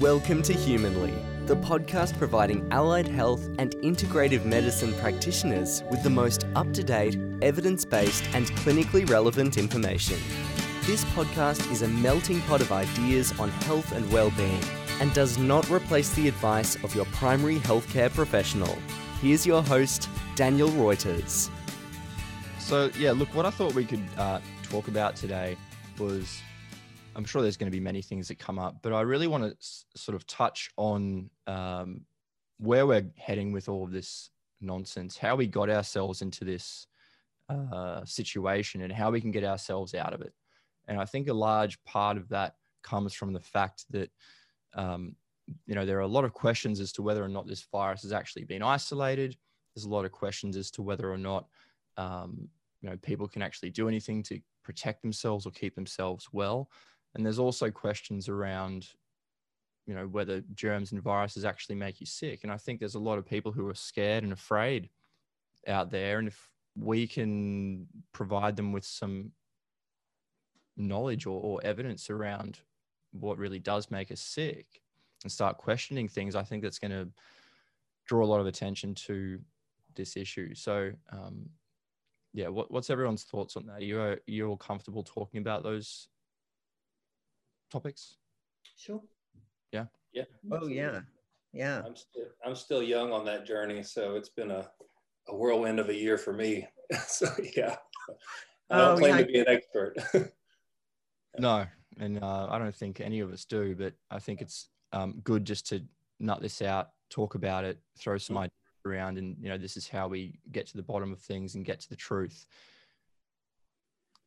Welcome to Humanley, the podcast providing allied health and integrative medicine practitioners with the most up to date, evidence based, and clinically relevant information. This podcast is a melting pot of ideas on health and well-being and does not replace the advice of your primary healthcare professional. Here's your host, Daniel Reuters. So, yeah, look, what I thought we could uh, talk about today was I'm sure there's going to be many things that come up, but I really want to s- sort of touch on um, where we're heading with all of this nonsense, how we got ourselves into this uh, situation, and how we can get ourselves out of it. And I think a large part of that comes from the fact that um, you know there are a lot of questions as to whether or not this virus has actually been isolated. There's a lot of questions as to whether or not um, you know people can actually do anything to protect themselves or keep themselves well. And there's also questions around, you know, whether germs and viruses actually make you sick. And I think there's a lot of people who are scared and afraid out there. And if we can provide them with some knowledge or, or evidence around what really does make us sick and start questioning things, I think that's going to draw a lot of attention to this issue. So, um, yeah, what, what's everyone's thoughts on that? Are you, are you all comfortable talking about those topics? Sure. Yeah. Yeah. Oh yeah. Yeah. I'm still I'm still young on that journey, so it's been a, a whirlwind of a year for me. so yeah. I don't Oh, claim yeah. to be an expert. No, and uh, I don't think any of us do, but I think it's um, good just to nut this out, talk about it, throw some ideas around, and you know, this is how we get to the bottom of things and get to the truth.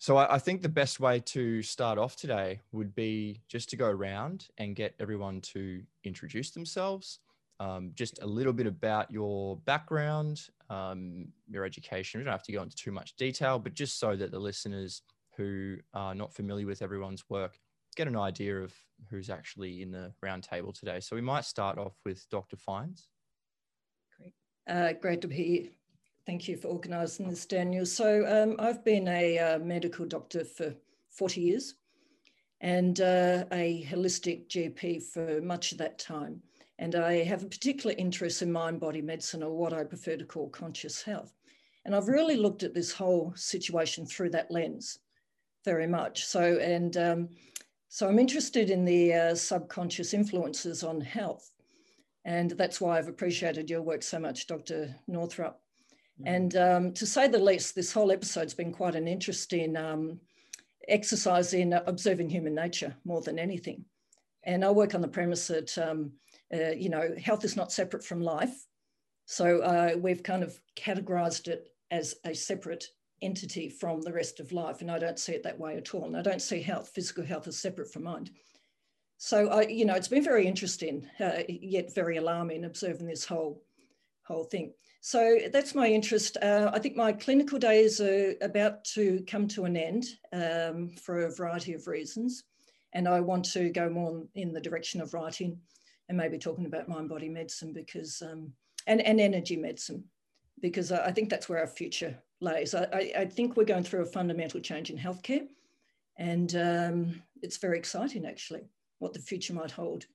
So I, I think the best way to start off today would be just to go around and get everyone to introduce themselves, um, just a little bit about your background, um, your education. We don't have to go into too much detail, but just so that the listeners who are not familiar with everyone's work get an idea of who's actually in the round table today. So we might start off with Dr. Fyans. Uh, great to be here. Thank you for organising this, Daniel. So um, I've been a uh, medical doctor for 40 years and uh, a holistic GP for much of that time. And I have a particular interest in mind-body medicine or what I prefer to call conscious health. And I've really looked at this whole situation through that lens very much. So, and um, so I'm interested in the uh, subconscious influences on health. And that's why I've appreciated your work so much, Dr. Northrup. And um, to say the least, this whole episode's been quite an interesting um, exercise in observing human nature more than anything. And I work on the premise that, um, uh, you know, health is not separate from life. So uh, we've kind of categorized it as a separate entity from the rest of life. And I don't see it that way at all. And I don't see health, physical health, as separate from mind. So, I, you know, it's been very interesting, uh, yet very alarming observing this whole whole thing. So that's my interest. Uh, I think my clinical days are about to come to an end um, for a variety of reasons. And I want to go more in the direction of writing and maybe talking about mind body medicine because, um, and, and energy medicine, because I, think that's where our future lays. I, I, I think we're going through a fundamental change in healthcare. And um, it's very exciting, actually, what the future might hold.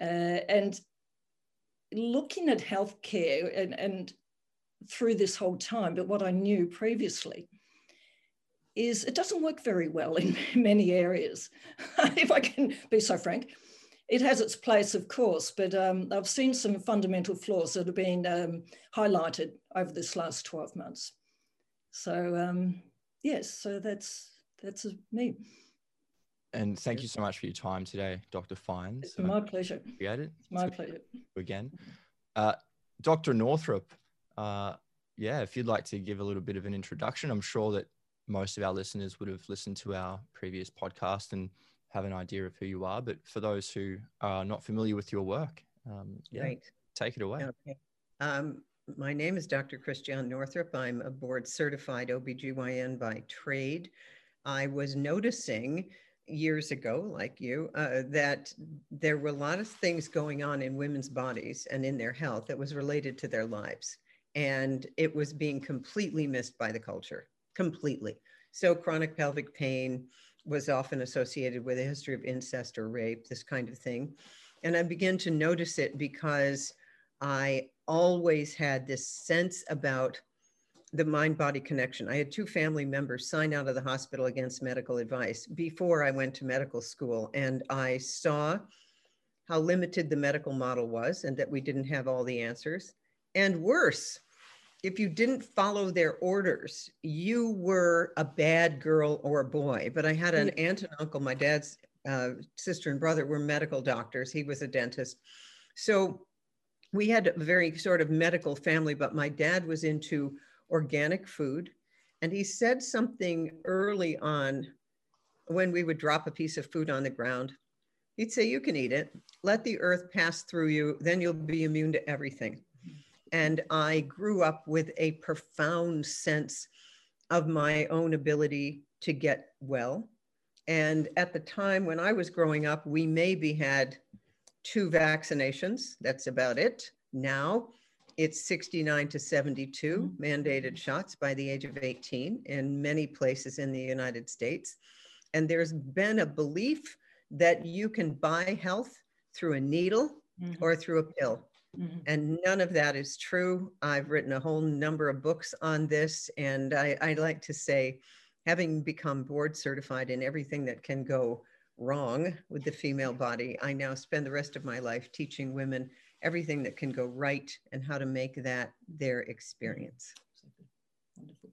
Uh, and looking at healthcare and, and through this whole time, but what I knew previously is it doesn't work very well in many areas. if I can be so frank, it has its place, of course, but um, I've seen some fundamental flaws that have been um, highlighted over this last 12 months. So um, yes, so that's that's me. And thank you so much for your time today, Dr. Fyans. It's my pleasure. Appreciate it. It's my It's pleasure. to see you Again, uh, Dr. Northrup. Uh, yeah, if you'd like to give a little bit of an introduction, I'm sure that most of our listeners would have listened to our previous podcast and have an idea of who you are. But for those who are not familiar with your work, um, yeah, Right. take it away. Okay. Um, my name is Dr. Christiane Northrup. I'm a board certified OBGYN by trade. I was noticing years ago, like you, uh, that there were a lot of things going on in women's bodies and in their health that was related to their lives. And it was being completely missed by the culture, completely. So chronic pelvic pain was often associated with a history of incest or rape, this kind of thing. And I began to notice it because I always had this sense about the mind body connection. I had two family members sign out of the hospital against medical advice before I went to medical school. And I saw how limited the medical model was and that we didn't have all the answers. And worse, if you didn't follow their orders, you were a bad girl or a boy. But I had an aunt and uncle, my dad's uh, sister and brother were medical doctors. He was a dentist. So we had a very sort of medical family, but my dad was into organic food. And he said something early on when we would drop a piece of food on the ground. He'd say, You can eat it, let the earth pass through you, then you'll be immune to everything. And I grew up with a profound sense of my own ability to get well. And at the time when I was growing up, we maybe had two vaccinations. That's about it. Now it's 69 to 72 mm-hmm. mandated shots by the age of 18 in many places in the United States. And there's been a belief that you can buy health through a needle mm-hmm. or through a pill. Mm-hmm. And none of that is true. I've written a whole number of books on this. And I, I like to say, having become board certified in everything that can go wrong with the female body, I now spend the rest of my life teaching women everything that can go right and how to make that their experience. Wonderful.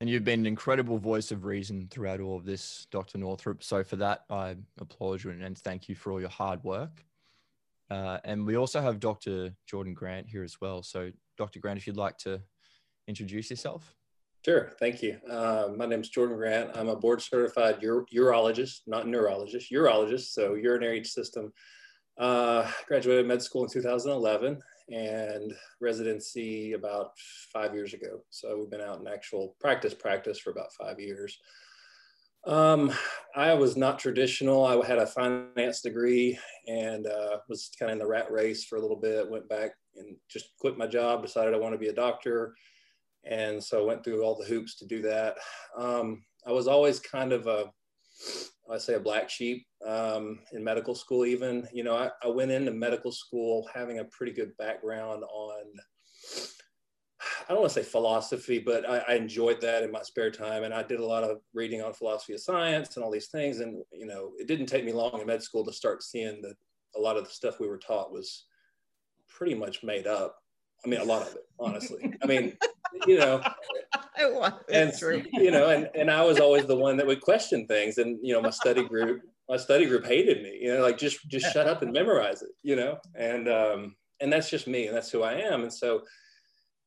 And you've been an incredible voice of reason throughout all of this, Dr. Northrup. So for that, I applaud you and thank you for all your hard work. Uh, and we also have Dr. Jordan Grant here as well. So, Dr. Grant, if you'd like to introduce yourself. Sure, thank you. Uh, my name is Jordan Grant. I'm a board certified uro- urologist, not neurologist, urologist, so urinary system. Uh, graduated med school in 2011 and residency about five years ago. So we've been out in actual practice practice for about five years. Um, I was not traditional. I had a finance degree and uh, was kind of in the rat race for a little bit. Went back and just quit my job. Decided I want to be a doctor, and so went through all the hoops to do that. Um, I was always kind of a, I say a black sheep um, in medical school. Even you know, I, I went into medical school having a pretty good background on I don't want to say philosophy, but I, I, enjoyed that in my spare time. And I did a lot of reading on philosophy of science and all these things. And, you know, it didn't take me long in med school to start seeing that a lot of the stuff we were taught was pretty much made up. I mean, a lot of it, honestly. I mean, you know, and, true. you know, and, and I was always the one that would question things. And, you know, my study group, my study group hated me, you know, like just, just shut up and memorize it, you know? And, um, and that's just me and that's who I am. And so,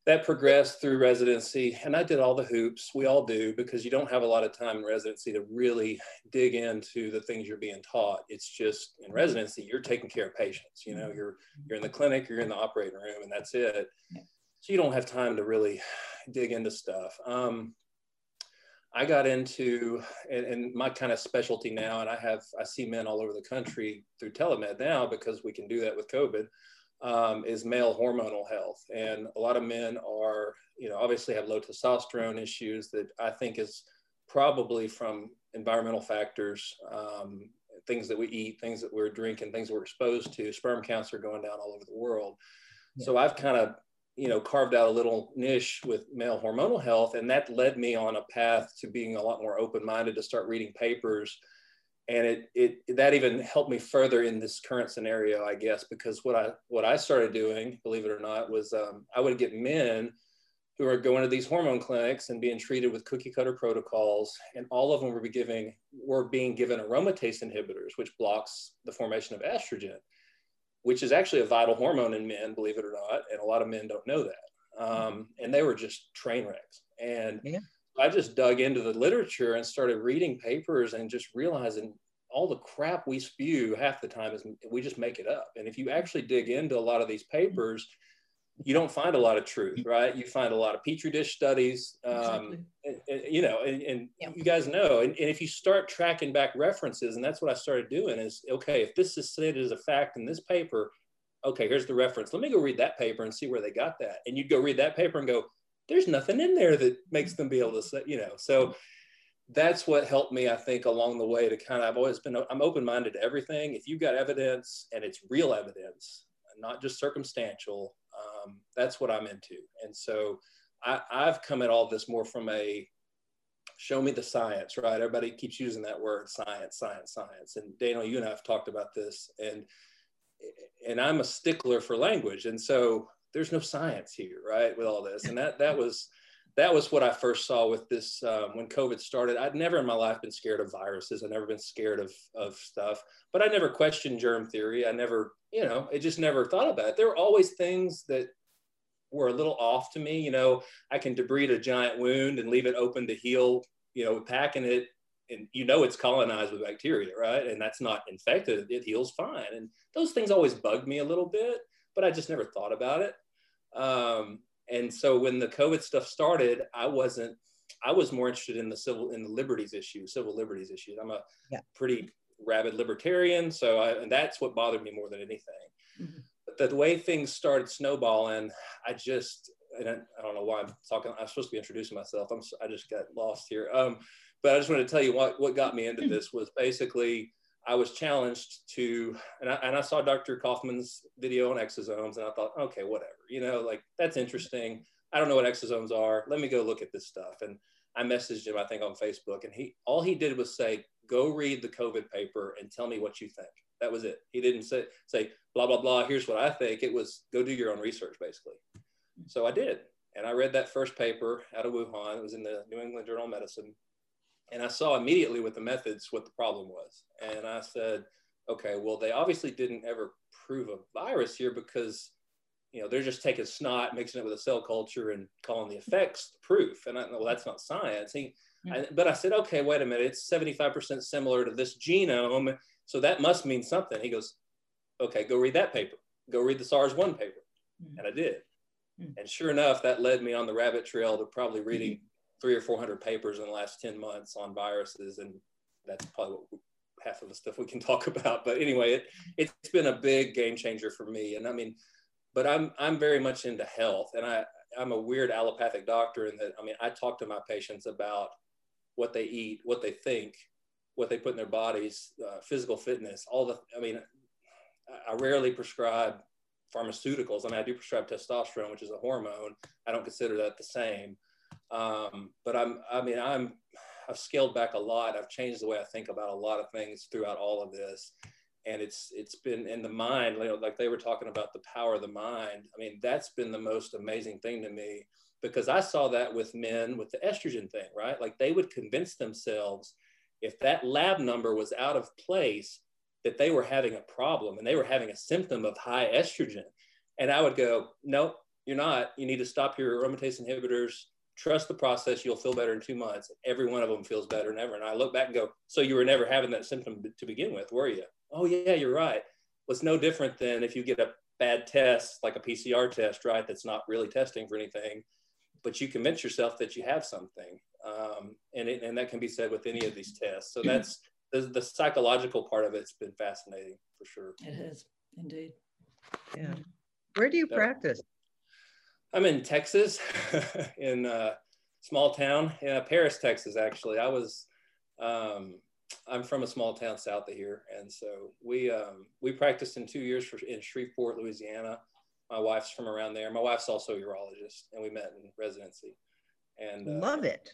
that progressed through residency and i did all the hoops we all do because you don't have a lot of time in residency to really dig into the things you're being taught it's just in residency you're taking care of patients you know you're you're in the clinic you're in the operating room and that's it so you don't have time to really dig into stuff um, i got into and, and my kind of specialty now and i have i see men all over the country through telemed now because we can do that with covid um, is male hormonal health. And a lot of men are, you know, obviously have low testosterone issues that I think is probably from environmental factors, um, things that we eat, things that we're drinking, things we're exposed to. Sperm counts are going down all over the world. Yeah. So I've kind of, you know, carved out a little niche with male hormonal health, and that led me on a path to being a lot more open-minded to start reading papers. And it, it that even helped me further in this current scenario i guess because what i what i started doing believe it or not was um, i would get men who are going to these hormone clinics and being treated with cookie cutter protocols and all of them were be giving were being given aromatase inhibitors which blocks the formation of estrogen which is actually a vital hormone in men believe it or not and a lot of men don't know that. Um, and they were just train wrecks. And yeah. I just dug into the literature and started reading papers and just realizing all the crap we spew half the time is we just make it up. And if you actually dig into a lot of these papers, you don't find a lot of truth, right? You find a lot of petri dish studies, um, exactly. and, and, you know, and, and yeah. you guys know. And, and, if you start tracking back references, and that's what I started doing, is okay, if this is stated as a fact in this paper, okay, here's the reference. Let me go read that paper and see where they got that. And you'd go read that paper and go, there's nothing in there that makes them be able to say, you know. So that's what helped me, I think, along the way to kind of, I've always been, I'm open minded to everything. If you've got evidence and it's real evidence, not just circumstantial, um, that's what I'm into. And so I, I've come at all this more from a show me the science, right? Everybody keeps using that word science, science, science. And Daniel, you and I have talked about this. And and I'm a stickler for language. And so there's no science here, right? With all this. And that that was that was what I first saw with this um, when COVID started. I'd never in my life been scared of viruses. I'd never been scared of, of stuff, but I never questioned germ theory. I never, you know, I just never thought about it. There were always things that were a little off to me. You know, I can debride a giant wound and leave it open to heal, you know, packing it and you know it's colonized with bacteria, right? And that's not infected, it heals fine. And those things always bugged me a little bit, but I just never thought about it. Um, and so when the COVID stuff started, I wasn't. I was more interested in the civil in the liberties issue, civil liberties issues. I'm a yeah. pretty rabid libertarian, so I, and that's what bothered me more than anything. Mm-hmm. But the way things started snowballing, I just and I, I, don't know why I'm talking. I'm supposed to be introducing myself. I'm I just got lost here. Um, but I just want to tell you what what got me into this was basically I was challenged to, and I, and I saw Dr. Kaufman's video on exosomes, and I thought, okay, whatever, you know, like that's interesting. I don't know what exosomes are. Let me go look at this stuff. And I messaged him, I think, on Facebook, and he all he did was say, go read the COVID paper and tell me what you think. That was it. He didn't say say blah blah blah. Here's what I think. It was go do your own research, basically. So I did, and I read that first paper out of Wuhan. It was in the New England Journal of Medicine, and I saw immediately with the methods what the problem was. And I said, okay, well, they obviously didn't ever prove a virus here because, you know, they're just taking snot, mixing it with a cell culture and calling the effects proof. And I well, that's not science. He, I, but I said, okay, wait a minute, it's 75% similar to this genome. So that must mean something. He goes, okay, go read that paper. Go read the SARS-1 paper. Mm-hmm. And I did. Mm-hmm. And sure enough, that led me on the rabbit trail to probably reading mm-hmm three or 400 papers in the last 10 months on viruses. And that's probably what, half of the stuff we can talk about. But anyway, it, it's been a big game changer for me. And I mean, but I'm, I'm very much into health and I, I'm a weird allopathic doctor in that, I mean, I talk to my patients about what they eat, what they think, what they put in their bodies, uh, physical fitness, all the, I mean, I rarely prescribe pharmaceuticals. I mean, I do prescribe testosterone, which is a hormone. I don't consider that the same. Um, but I'm, I mean, I'm, I've scaled back a lot. I've changed the way I think about a lot of things throughout all of this. And it's, it's been in the mind, you know, like they were talking about the power of the mind. I mean, that's been the most amazing thing to me because I saw that with men with the estrogen thing, right? Like they would convince themselves if that lab number was out of place, that they were having a problem and they were having a symptom of high estrogen. And I would go, nope, you're not. You need to stop your aromatase inhibitors, trust the process, you'll feel better in two months. Every one of them feels better than ever. And I look back and go, so you were never having that symptom to begin with, were you? Oh, yeah, you're right. Well, it's no different than if you get a bad test, like a PCR test, right? That's not really testing for anything, but you convince yourself that you have something. Um, and, it, and that can be said with any of these tests. So that's the, the psychological part of it's been fascinating for sure. It is indeed. Yeah. Where do you practice? I'm in Texas, in a small town, yeah, Paris, Texas. Actually, I was. Um, I'm from a small town south of here, and so we um, we practiced in two years for, in Shreveport, Louisiana. My wife's from around there. My wife's also a urologist, and we met in residency. And uh, love it.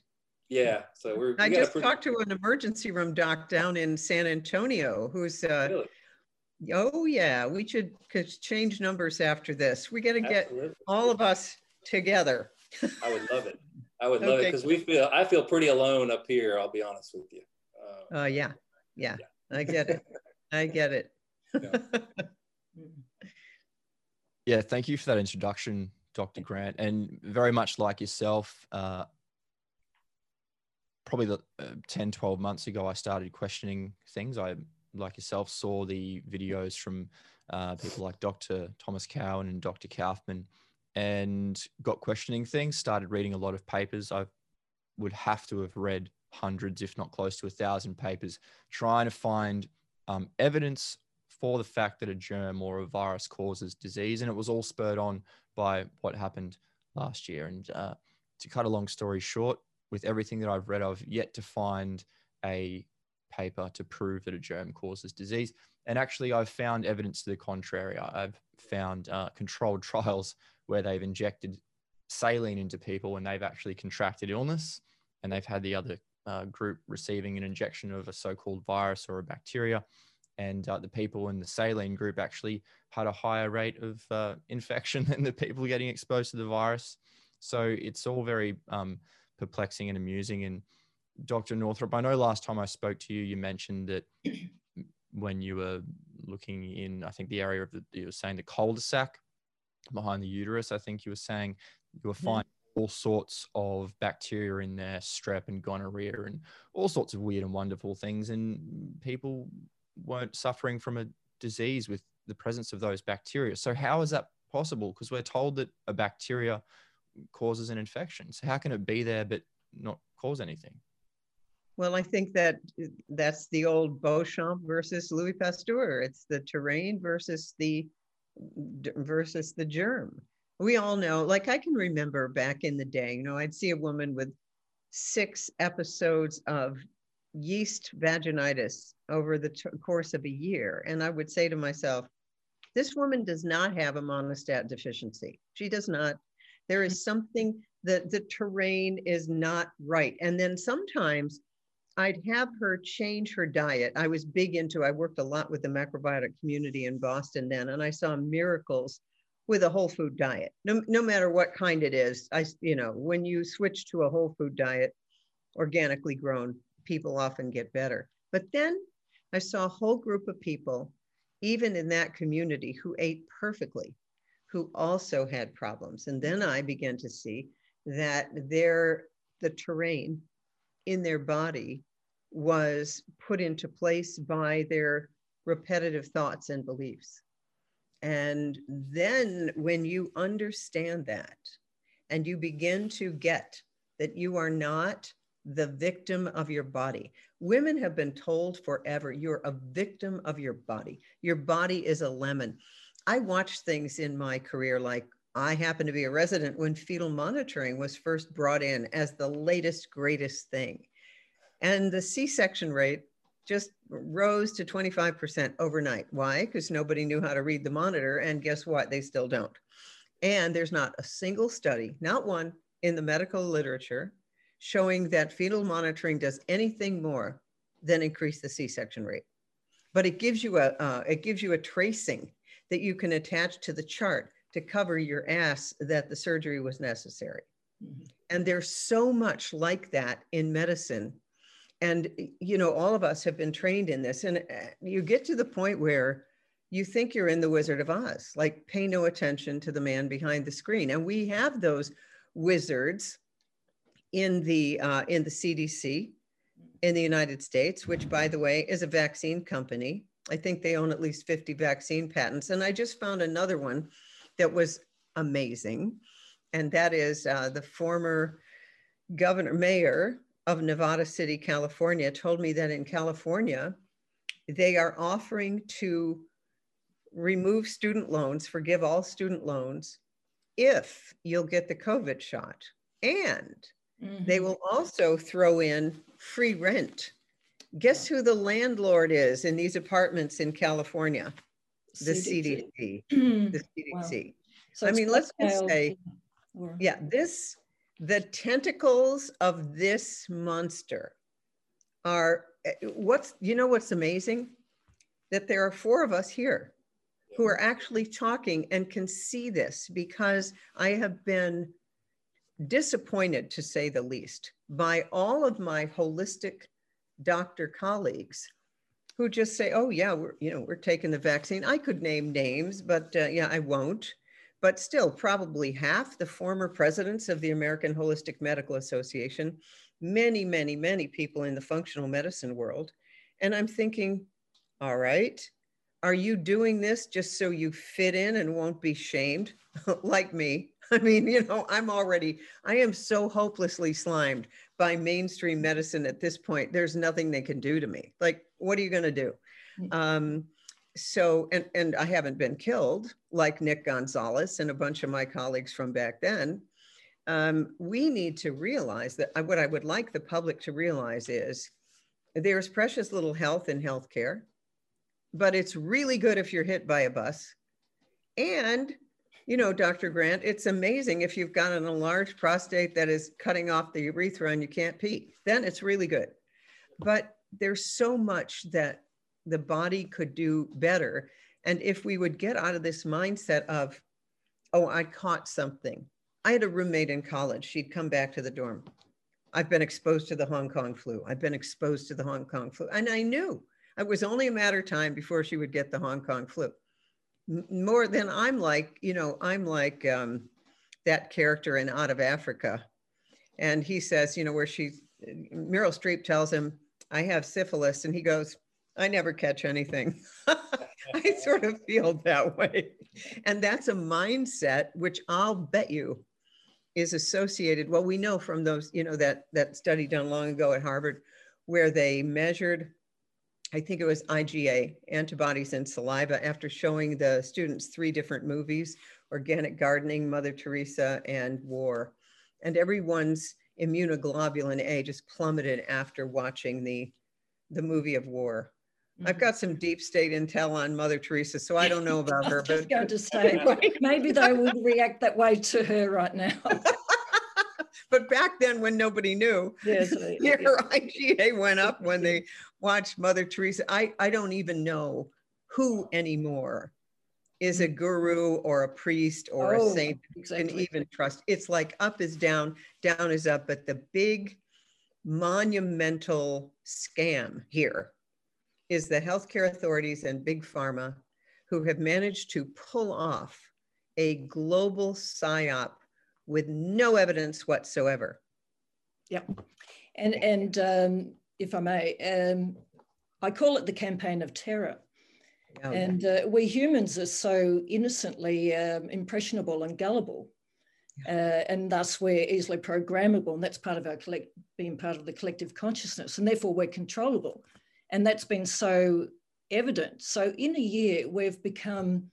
Yeah, so we're. We I just pretty... talked to an emergency room doc down in San Antonio, who's uh, really? Oh yeah, we should change numbers after this. We got to get all of us together. I would love it. I would love it because we feel I feel pretty alone up here. I'll be honest with you. Oh uh, uh, yeah. yeah, yeah, I get it. I get it. yeah. yeah, thank you for that introduction, Dr. Grant, and very much like yourself. Uh, probably the, uh, 10, 12 months ago, I started questioning things. I like yourself, saw the videos from uh, people like Dr. Thomas Cowan and Dr. Kaufman and got questioning things, started reading a lot of papers. I would have to have read hundreds, if not close to a thousand papers, trying to find um, evidence for the fact that a germ or a virus causes disease. And it was all spurred on by what happened last year. And uh, to cut a long story short, with everything that I've read, I've yet to find a paper to prove that a germ causes disease. And actually, I've found evidence to the contrary. I've found uh, controlled trials where they've injected saline into people and they've actually contracted illness, and they've had the other uh, group receiving an injection of a so-called virus or a bacteria, and uh, the people in the saline group actually had a higher rate of uh, infection than the people getting exposed to the virus. So it's all very um, perplexing and amusing. And Dr. Northrup, I know last time I spoke to you, you mentioned that when you were looking in, I think the area of the, you were saying the cul-de-sac behind the uterus, I think you were saying you were mm-hmm. finding all sorts of bacteria in there, strep and gonorrhea and all sorts of weird and wonderful things. And people weren't suffering from a disease with the presence of those bacteria. So how is that possible? Because we're told that a bacteria causes an infection. So how can it be there but not cause anything? Well, I think that that's the old Béchamp versus Louis Pasteur. It's the terrain versus the versus the germ. We all know, like I can remember back in the day, you know, I'd see a woman with six episodes of yeast vaginitis over the t- course of a year. And I would say to myself, this woman does not have a Monistat deficiency. She does not. There is something that the terrain is not right. And then sometimes I'd have her change her diet. I was big into, I worked a lot with the macrobiotic community in Boston then, and I saw miracles with a whole food diet. No, no matter what kind it is, I, you know, when you switch to a whole food diet, organically grown, people often get better. But then I saw a whole group of people, even in that community, who ate perfectly, who also had problems. And then I began to see that their the terrain in their body was put into place by their repetitive thoughts and beliefs. And then when you understand that and you begin to get that you are not the victim of your body. Women have been told forever you're a victim of your body. Your body is a lemon. I watched things in my career like I happened to be a resident when fetal monitoring was first brought in as the latest, greatest thing. And the C section rate just rose to 25% overnight. Why? Because nobody knew how to read the monitor. And guess what? They still don't. And there's not a single study, not one in the medical literature, showing that fetal monitoring does anything more than increase the C-section rate. But it gives you a uh, it gives you a tracing that you can attach to the chart to cover your ass that the surgery was necessary. Mm-hmm. And there's so much like that in medicine. And you know, all of us have been trained in this, and uh, you get to the point where you think you're in the Wizard of Oz, like pay no attention to the man behind the screen. And we have those wizards in the uh, in the CDC in the United States, which by the way is a vaccine company. I think they own at least 50 vaccine patents. And I just found another one that was amazing. And that is uh, the former governor, mayor of Nevada City, California, told me that in California, they are offering to remove student loans, forgive all student loans, if you'll get the COVID shot. And Mm-hmm. They will also throw in free rent. Guess who the landlord is in these apartments in California? The CDC. CDC. the CDC. Wow. So I mean, let's just say, or... yeah, this, the tentacles of this monster are eh, what's, you know, what's amazing? That there are four of us here who are actually talking and can see this because I have been disappointed, to say the least, by all of my holistic doctor colleagues who just say, "Oh yeah, we're you know we're taking the vaccine." I could name names, but uh, yeah, I won't. But still, probably half the former presidents of the American Holistic Medical Association, many, many, many people in the functional medicine world, and I'm thinking, all right, are you doing this just so you fit in and won't be shamed, like me? I mean, you know, I'm already, I am so hopelessly slimed by mainstream medicine at this point. There's nothing they can do to me. Like, what are you going to do? Mm. Um, so, and, and I haven't been killed like Nick Gonzalez and a bunch of my colleagues from back then. um, we need to realize that uh, what I would like the public to realize is there's precious little health in healthcare, but it's really good if you're hit by a bus. And, you know, Dr. Grant, it's amazing if you've got an enlarged prostate that is cutting off the urethra and you can't pee, then it's really good. But there's so much that the body could do better. And if we would get out of this mindset of, oh, I caught something. I had a roommate in college. She'd come back to the dorm. I've been exposed to the Hong Kong flu. I've been exposed to the Hong Kong flu. And I knew it was only a matter of time before she would get the Hong Kong flu. More than I'm like, you know, I'm like um, that character in Out of Africa. And he says, you know, where she, Meryl Streep tells him, I have syphilis. And he goes, I never catch anything. I sort of feel that way. And that's a mindset, which I'll bet you is associated. Well, we know from those, you know, that, that study done long ago at Harvard, where they measured, I think it was IgA, antibodies in saliva, after showing the students three different movies organic gardening, Mother Teresa, and war. And everyone's immunoglobulin A just plummeted after watching the, the movie of war. I've mm-hmm. got some deep state intel on Mother Teresa, so I don't know about her. But going to say maybe they would react that way to her right now. but back then, when nobody knew, yes, her IgA went up when they watched Mother Teresa. I I don't even know who anymore is a mm. guru or a priest or oh, a saint exactly. can even trust. It's like up is down, down is up, but the big monumental scam here is the healthcare authorities and big pharma who have managed to pull off a global psyop with no evidence whatsoever. Yeah, and and um, if I may, um, I call it the campaign of terror. Oh, and uh, we humans are so innocently um, impressionable and gullible, uh, and thus we're easily programmable, and that's part of our collect being part of the collective consciousness, and therefore we're controllable. And that's been so evident. So in a year, we've become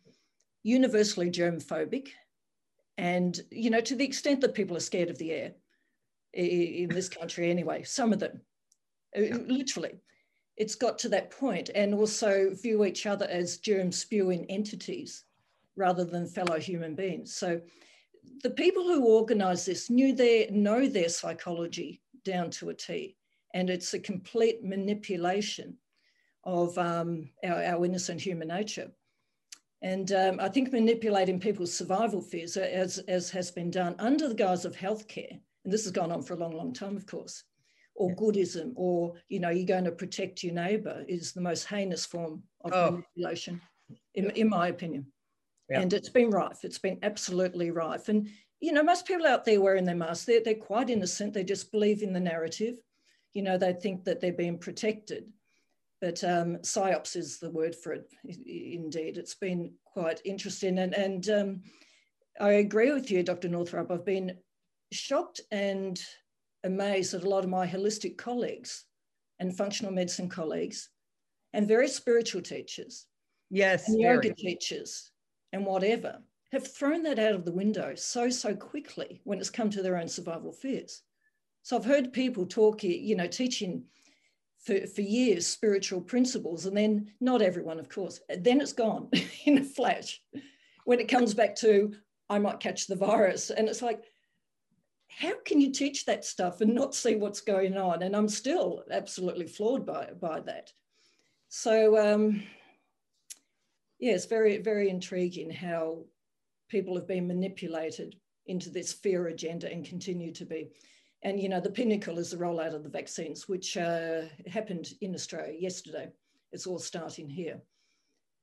universally germphobic. And, you know, to the extent that people are scared of the air in this country anyway, some of them, uh, yeah. literally, it's got to that point and also view each other as germ spewing entities rather than fellow human beings. So the people who organize this knew their, know their psychology down to a T and it's a complete manipulation of um, our, our, innocent human nature. And um, I think manipulating people's survival fears, as, as has been done under the guise of healthcare, and this has gone on for a long, long time, of course, or yeah. goodism, or you know, you're going to protect your neighbour, is the most heinous form of oh. manipulation, in, in my opinion. Yeah. And it's been rife. It's been absolutely rife. And you know, most people out there wearing their masks, they're, they're quite innocent. They just believe in the narrative you know, they think that they're being protected. But um, PSYOPs is the word for it, indeed. It's been quite interesting. And, and um, I agree with you, Dr. Northrup. I've been shocked and amazed at a lot of my holistic colleagues and functional medicine colleagues and very spiritual teachers. Yes. And yoga teachers and whatever have thrown that out of the window so, so quickly when it's come to their own survival fears. So I've heard people talking, you know, teaching for, for years spiritual principles, and then not everyone, of course. Then it's gone in a flash. When it comes back to, I might catch the virus. And it's like, how can you teach that stuff and not see what's going on? And I'm still absolutely floored by, by that. So, um, yeah, it's very, very intriguing how people have been manipulated into this fear agenda and continue to be. And, you know, the pinnacle is the rollout of the vaccines, which uh, happened in Australia yesterday. It's all starting here.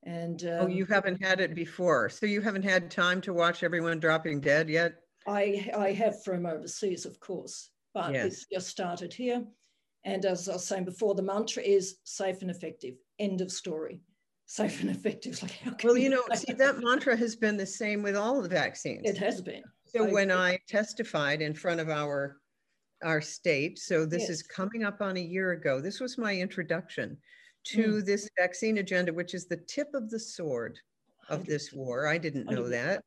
And um, oh, you haven't had it before. So you haven't had time to watch everyone dropping dead yet? I, I have from overseas, of course, but yes. it's just started here. And as I was saying before, the mantra is safe and effective. End of story. Safe and effective. Like how well, you know, see that mantra has been the same with all the vaccines. It has been. So when I testified in front of our our state. So this yes. is coming up on a year ago. This was my introduction to mm. this vaccine agenda, which is the tip of the sword of this war. I didn't know that.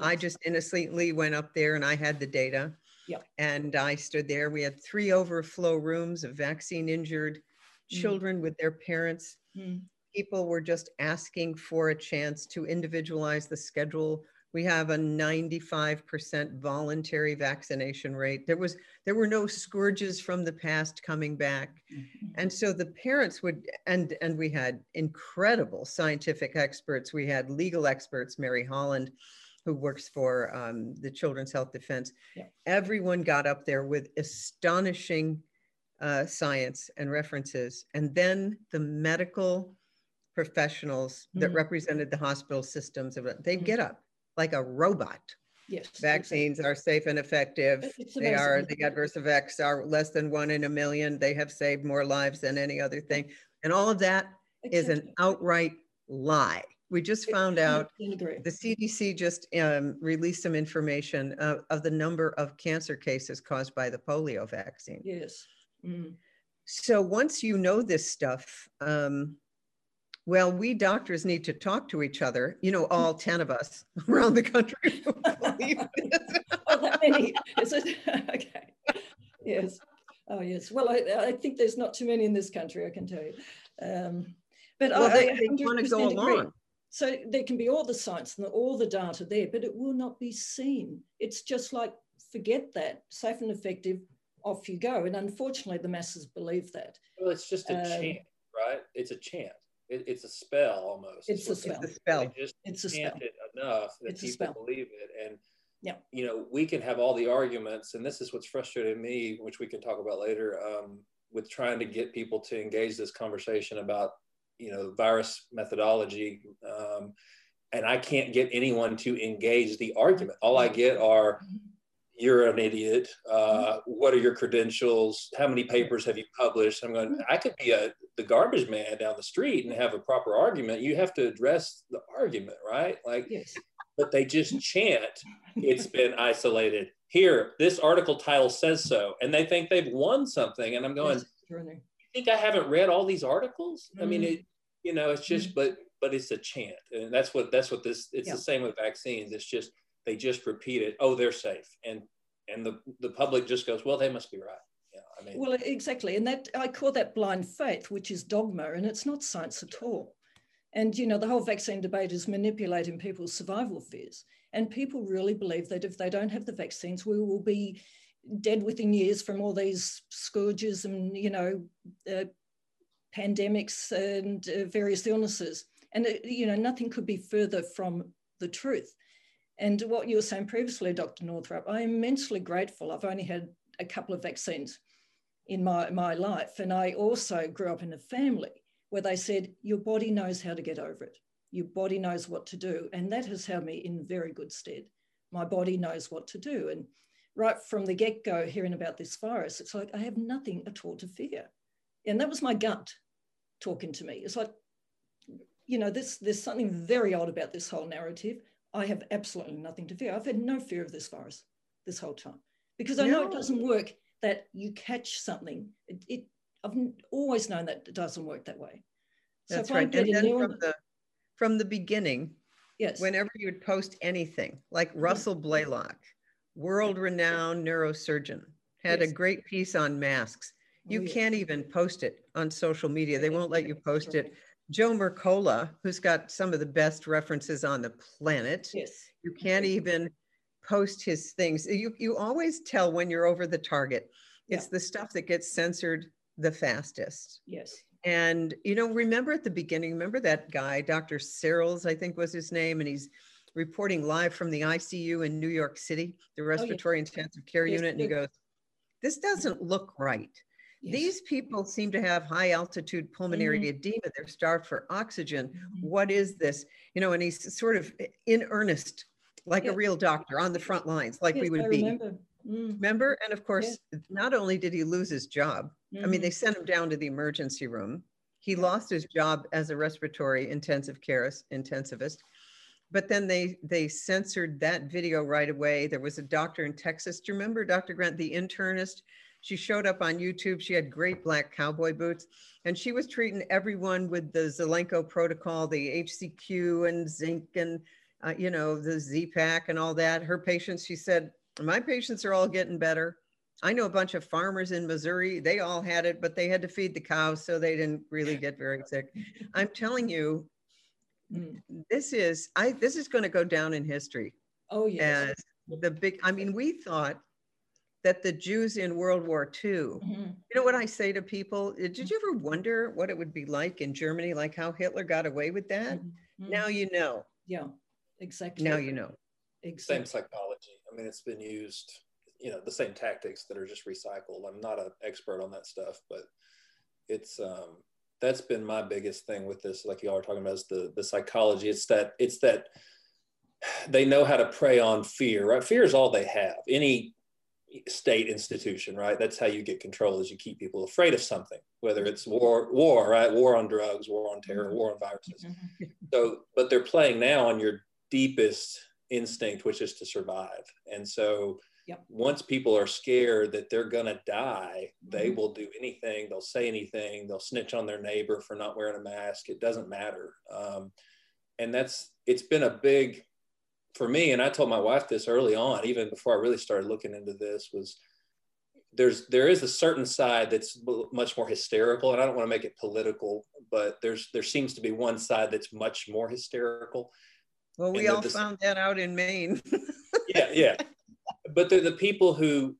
I just innocently went up there and I had the data. Yep. And I stood there. We had three overflow rooms of vaccine injured Mm. children with their parents. Mm. People were just asking for a chance to individualize the schedule. We have a 95% voluntary vaccination rate. There was there were no scourges from the past coming back. Mhm. And so the parents would, and and we had incredible scientific experts. We had legal experts, Mary Holland, who works for um, the Children's Health Defense. Yeah. Everyone got up there with astonishing uh, science and references, and then the medical professionals that Mhm. represented the hospital systems of it, they'd Mhm. get up like a robot. Yes. Vaccines are safe and effective. They are, the adverse effects are less than one in a million. They have saved more lives than any other thing. And all of that is an outright lie. We just found out, the CDC just um, released some information of, of the number of cancer cases caused by the polio vaccine. Yes. Mm. So once you know this stuff, um, well, we doctors need to talk to each other, you know, all 10 of us around the country. who believe this. Oh, that many. Is it? okay. Yes. Oh, yes. Well, I, I think there's not too many in this country, I can tell you. Um, but Well, I, they, they want to go agree. along. So there can be all the science and all the data there, but it will not be seen. It's just like, forget that, safe and effective, off you go. And unfortunately, the masses believe that. Well, it's just a Um, chant, right? It's a chant. It, it's a spell almost. It's a spell. It's a spell. They just It's a spell. it enough that It's a people spell. believe it. And Yeah. you know, we can have all the arguments, and this is what's frustrated me, which we can talk about later, um, with trying to get people to engage this conversation about you know virus methodology. Um, and I can't get anyone to engage the argument. All I get are you're an idiot. Uh, what are your credentials? How many papers have you published? I'm going. I could be a the garbage man down the street and have a proper argument. You have to address the argument, right? Like, Yes. but they just chant. It's been isolated. Here, this article title says so, and they think they've won something. And I'm going. You think I haven't read all these articles? I mean, Mm. it. You know, it's just, but but it's a chant, and that's what that's what this. It's Yeah. the same with vaccines. It's just they just repeat it. Oh, they're safe, and and the the public just goes, well, they must be right. Yeah, I mean, Well, exactly. And that I call that blind faith, which is dogma, and it's not science at all. And, you know, the whole vaccine debate is manipulating people's survival fears. And people really believe that if they don't have the vaccines, we will be dead within years from all these scourges and, you know, uh, pandemics and uh, various illnesses. And, uh, you know, nothing could be further from the truth. And what you were saying previously, Dr. Northrup, I'm immensely grateful. I've only had a couple of vaccines in my, my life. And I also grew up in a family where they said, Your body knows how to get over it. Your body knows what to do. And that has held me in very good stead. My body knows what to do. And right from the get go, hearing about this virus, it's like, I have nothing at all to fear. And that was my gut talking to me. It's like, you know, this, there's something very odd about this whole narrative. I have absolutely nothing to fear. I've had no fear of this virus this whole time because I know it doesn't work that you catch something. It, it I've always known that it doesn't work that way. So That's I right. And then from the, from the beginning, yes, whenever you would post anything, like Russell Blaylock, world-renowned neurosurgeon, had a great piece on masks. Oh, you Oh, yeah. can't even post it on social media. They won't let you post it. Joe Mercola, who's got some of the best references on the planet, Yes, you can't even post his things. You, you always tell when you're over the target. It's Yeah. the stuff that gets censored the fastest. yes, And, you know, remember at the beginning, remember that guy, Dr. Searles, I think was his name, and he's reporting live from the ICU in New York City, the oh, respiratory intensive care Yes, unit. And he goes, this doesn't look right. Yes. These people seem to have high altitude pulmonary Mhm. edema. They're starved for oxygen. Mhm. What is this? You know, and he's sort of in earnest, like a real doctor on the front lines, like we would I be. remember. Mm, Remember? And of course, not only did he lose his job, I mean, they sent him down to the emergency room. He lost his job as a respiratory intensive care intensivist. But then they they censored that video right away. There was a doctor in Texas. Do you remember Dr. Grant, the internist? She showed up on YouTube. She had great black cowboy boots, and she was treating everyone with the Zelenko protocol, the HCQ and zinc, and uh, you know, the Z-Pak and all that. Her patients, she said, my patients are all getting better. I know a bunch of farmers in Missouri, they all had it, but they had to feed the cows, so they didn't really get very sick. I'm telling you, this is I this is going to go down in history. Oh yes. The big I mean, we thought that the Jews in World War II, mm-hmm. you know what I say to people? Did you ever wonder what it would be like in Germany, like how Hitler got away with that? Mm-hmm. Now you know. Yeah, exactly. Now you know. Exactly. Same psychology. I mean, it's been used you know the same tactics that are just recycled i'm not an expert on that stuff but it's um that's been my biggest thing with this like y'all are talking about is the the psychology it's that it's that they know how to prey on fear right fear is all they have any state institution right that's how you get control is you keep people afraid of something whether it's war war right war on drugs war on terror war on viruses mm-hmm. so but they're playing now on your deepest instinct which is to survive and so Yep. Once people are scared that they're going to die, they mm-hmm. will do anything. They'll say anything. They'll snitch on their neighbor for not wearing a mask. It doesn't matter. Um, and that's, it's been a big, for me, and I told my wife this early on, even before I really started looking into this, was there's there is a certain side that's much more hysterical, and I don't want to make it political, but there's there seems to be one side that's much more hysterical. Well, we all found that out in Maine. yeah, yeah but they're the people who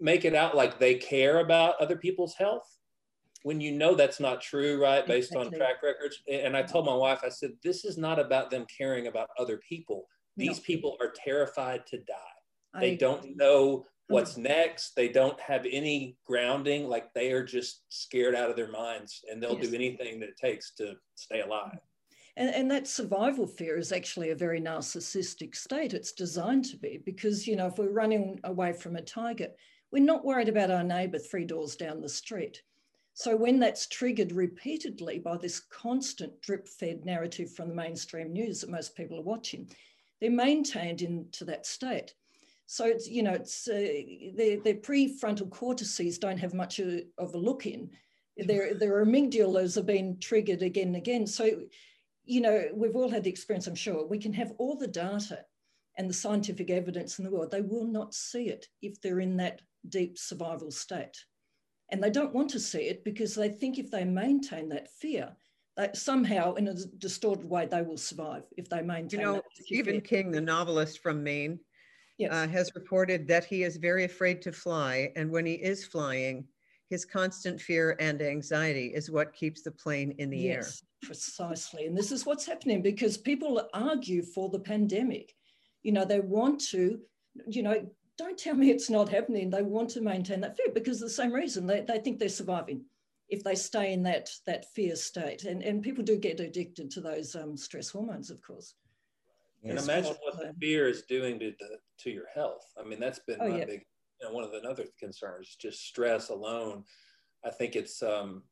make it out like they care about other people's health when you know that's not true, right? Based exactly. on track records. And I told my wife, I said, this is not about them caring about other people. These no. people are terrified to die. I they don't know what's mm-hmm. next. They don't have any grounding. Like they are just scared out of their minds and they'll yes. do anything that it takes to stay alive. And, and that survival fear is actually a very narcissistic state. It's designed to be because, you know, if we're running away from a tiger, we're not worried about our neighbor three doors down the street. So when that's triggered repeatedly by this constant drip fed narrative from the mainstream news that most people are watching, they're maintained into that state. So it's, you know, it's uh, their, their prefrontal cortices don't have much of a look in. Their, their amygdalas are being triggered again and again. So you know, we've all had the experience, I'm sure. We can have all the data and the scientific evidence in the world. They will not see it if they're in that deep survival state. And they don't want to see it because they think if they maintain that fear, that somehow in a distorted way they will survive if they maintain. You know, Stephen King, the novelist from Maine, yes. uh, has reported that he is very afraid to fly, and when he is flying, his constant fear and anxiety is what keeps the plane in the yes, air. Precisely. And this is what's happening because people argue for the pandemic. You know, they want to, you know, don't tell me it's not happening. They want to maintain that fear because the same reason they, they think they're surviving if they stay in that that fear state. And, and people do get addicted to those um, stress hormones, of course. And yes. imagine what the fear is doing to the, to your health. I mean, that's been oh, my yeah. big you know, one of the other concerns, just stress alone. I think it's, um,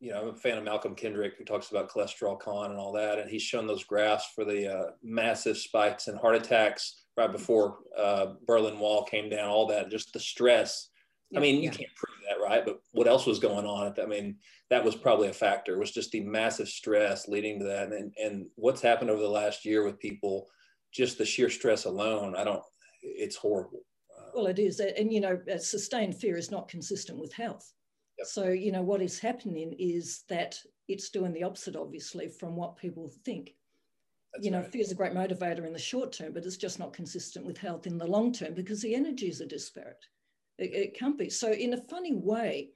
you know, I'm a fan of Malcolm Kendrick who talks about cholesterol con and all that. And he's shown those graphs for the uh, massive spikes in heart attacks right before uh, Berlin Wall came down, all that, just the stress. Yeah, I mean, you yeah. can't prove that, right? But what else was going on? I mean, that was probably a factor. It was just the massive stress leading to that. And, and what's happened over the last year with people, just the sheer stress alone, I don't, it's horrible. Uh, well, it is. And, you know, sustained fear is not consistent with health. Yep. So, you know, what is happening is that it's doing the opposite, obviously, from what people think. That's you know, right. fear is a great motivator in the short term, but it's just not consistent with health in the long term because the energies are disparate. It, it can't be. So, in a funny way,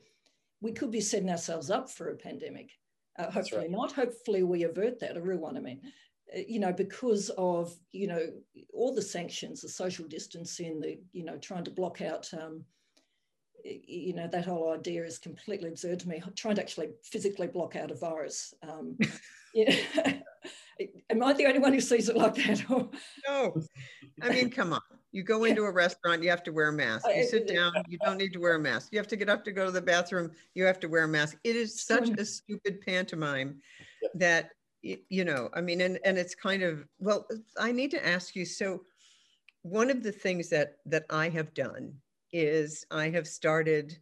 we could be setting ourselves up for a pandemic. Uh, hopefully right. not. Hopefully we avert that, a real one, I mean. Uh, you know, because of, you know, all the sanctions, the social distancing, the, you know, trying to block out, um, you know, that whole idea is completely absurd to me. Trying to actually physically block out a virus. Um, yeah. Am I the only one who sees it like that? no. I mean, come on. You go into a restaurant, you have to wear a mask. Uh, you sit down, you don't need to wear a mask. You have to get up to go to the bathroom, you have to wear a mask. It is such mm-hmm. a stupid pantomime that you know i mean and and it's kind of well i need to ask you so one of the things that that i have done is i have started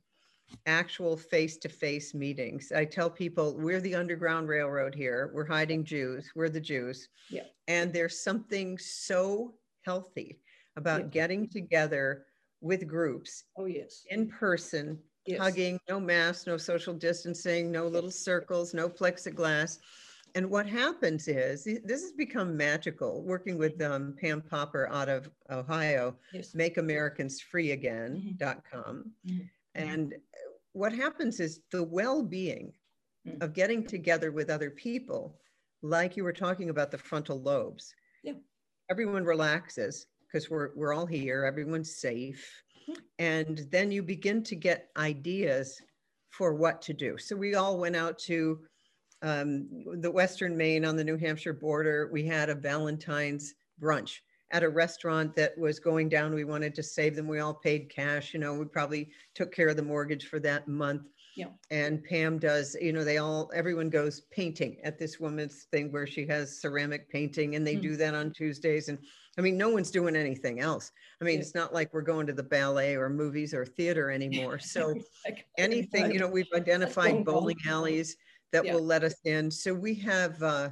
actual face-to-face meetings. I tell people we're the Underground Railroad here. We're hiding Jews. We're the Jews. Yeah. And there's something so healthy about Yeah. getting together with groups Oh, yes. in person, Yes. hugging, no masks, no social distancing, no little circles, no plexiglass. And what happens is this has become magical. Working with um, Pam Popper out of Ohio, Yes. makeamericans.freeagain.com. Mhm. And what happens is the well-being Mm. of getting together with other people, like you were talking about the frontal lobes. Yeah. Everyone relaxes because we're we're all here, everyone's safe. Mhm. And then you begin to get ideas for what to do. So we all went out to um, the Western Maine on the New Hampshire border. We had a Valentine's brunch at a restaurant that was going down. We wanted to save them. We all paid cash. You know, we probably took care of the mortgage for that month. Yeah. And Pam does, you know, they all, everyone goes painting at this woman's thing where she has ceramic painting and they Mm. do that on Tuesdays. And I mean, no one's doing anything else. I mean, Yeah. it's not like we're going to the ballet or movies or theater anymore. So anything, you know, we've identified bowling alleys that Yeah. will let us in. So we have uh,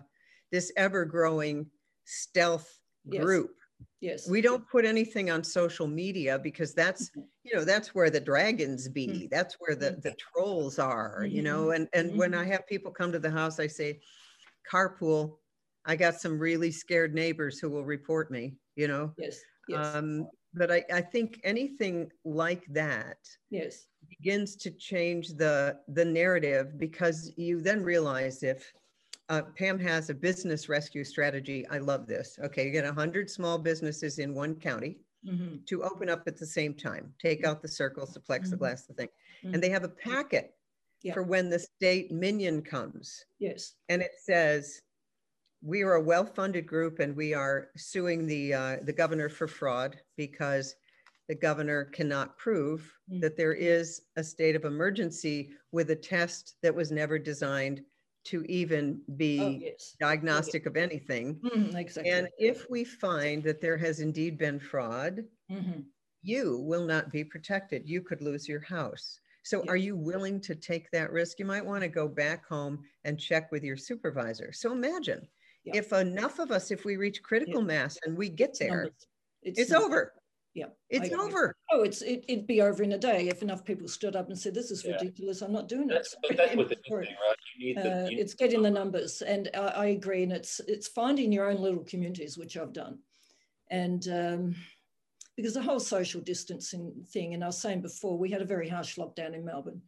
this ever growing stealth Yes. group. Yes. We don't put anything on social media because that's, Mhm. you know, that's where the dragons be. Mm. That's where the, the trolls are, you Mhm. know, and, and when I Mhm. have people come to the house, I say, carpool, I got some really scared neighbors who will report me, you know? Yes. Yes. Um, but I, I think anything like that yes. begins to change the the narrative because you then realize if uh, Pam has a business rescue strategy. I love this. Okay, you get 100 small businesses in one county Mhm. to open up at the same time, take out the circles, the plexiglass, the thing. Mhm. And they have a packet Yeah. for when the state minion comes. Yes. And it says, we are a well-funded group and we are suing the, uh, the governor for fraud because the governor cannot prove Mm. that there is a state of emergency with a test that was never designed to even Oh, be yes. diagnostic of anything. Mhm, exactly. And if we find that there has indeed been fraud, Mhm. you will not be protected. You could lose your house. So Yeah. are you willing to take that risk? You might want to go back home and check with your supervisor. So imagine Yeah. if enough of us, if we reach critical mass and we get there, Numbers. it's numbers. over. Yeah. It's agree. over. Oh, it's it, it'd be over in a day if enough people stood up and said, "This is Yeah. ridiculous. I'm not doing That's, it." but that's with Sorry. anything, right? You need the, Uh, you- it's getting the numbers, and I, I agree. And it's it's finding your own little communities, which I've done, and um, because the whole social distancing thing. And I was saying before, we had a very harsh lockdown in Melbourne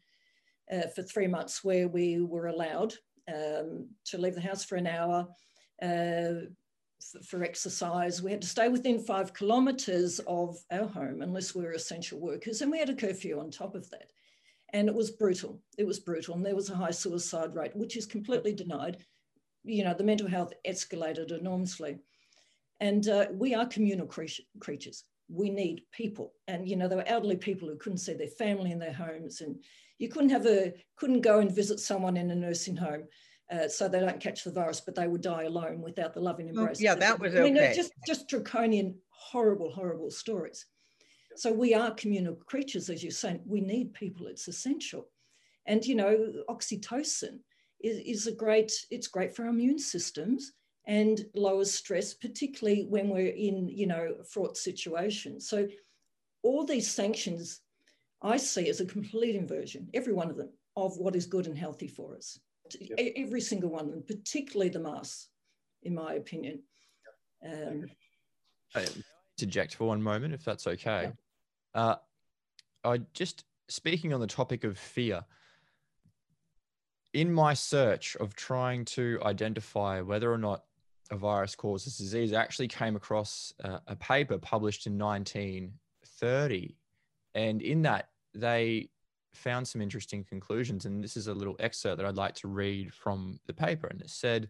uh, for three months, where we were allowed um, to leave the house for an hour. Uh, f- for exercise, we had to stay within five kilometres of our home unless we were essential workers, and we had a curfew on top of that and it was brutal. It was brutal, and there was a high suicide rate, which is completely denied. You know, the mental health escalated enormously, and uh, we are communal cre- creatures. We need people, and you know, there were elderly people who couldn't see their family in their homes, and you couldn't have a couldn't go and visit someone in a nursing home. Uh, so they don't catch the virus, but they would die alone without the loving Oh, embrace. yeah, that was I mean, they're just just draconian, horrible, horrible stories. So we are communal creatures, as you're saying. We need people. It's essential. And you know, oxytocin is, is a great. It's great for our immune systems and lowers stress, particularly when we're in you know fraught situations. So all these sanctions, I see as a complete inversion, every one of them, of what is good and healthy for us. Yep. Every single one of them, particularly the masks, in my opinion. Um, I interject for one moment, if that's okay. Uh, I just speaking on the topic of fear. In my search of trying to identify whether or not a virus causes disease, I actually came across uh, a paper published in 1930, and in that they found some interesting conclusions. And this is a little excerpt that I'd like to read from the paper. And it said,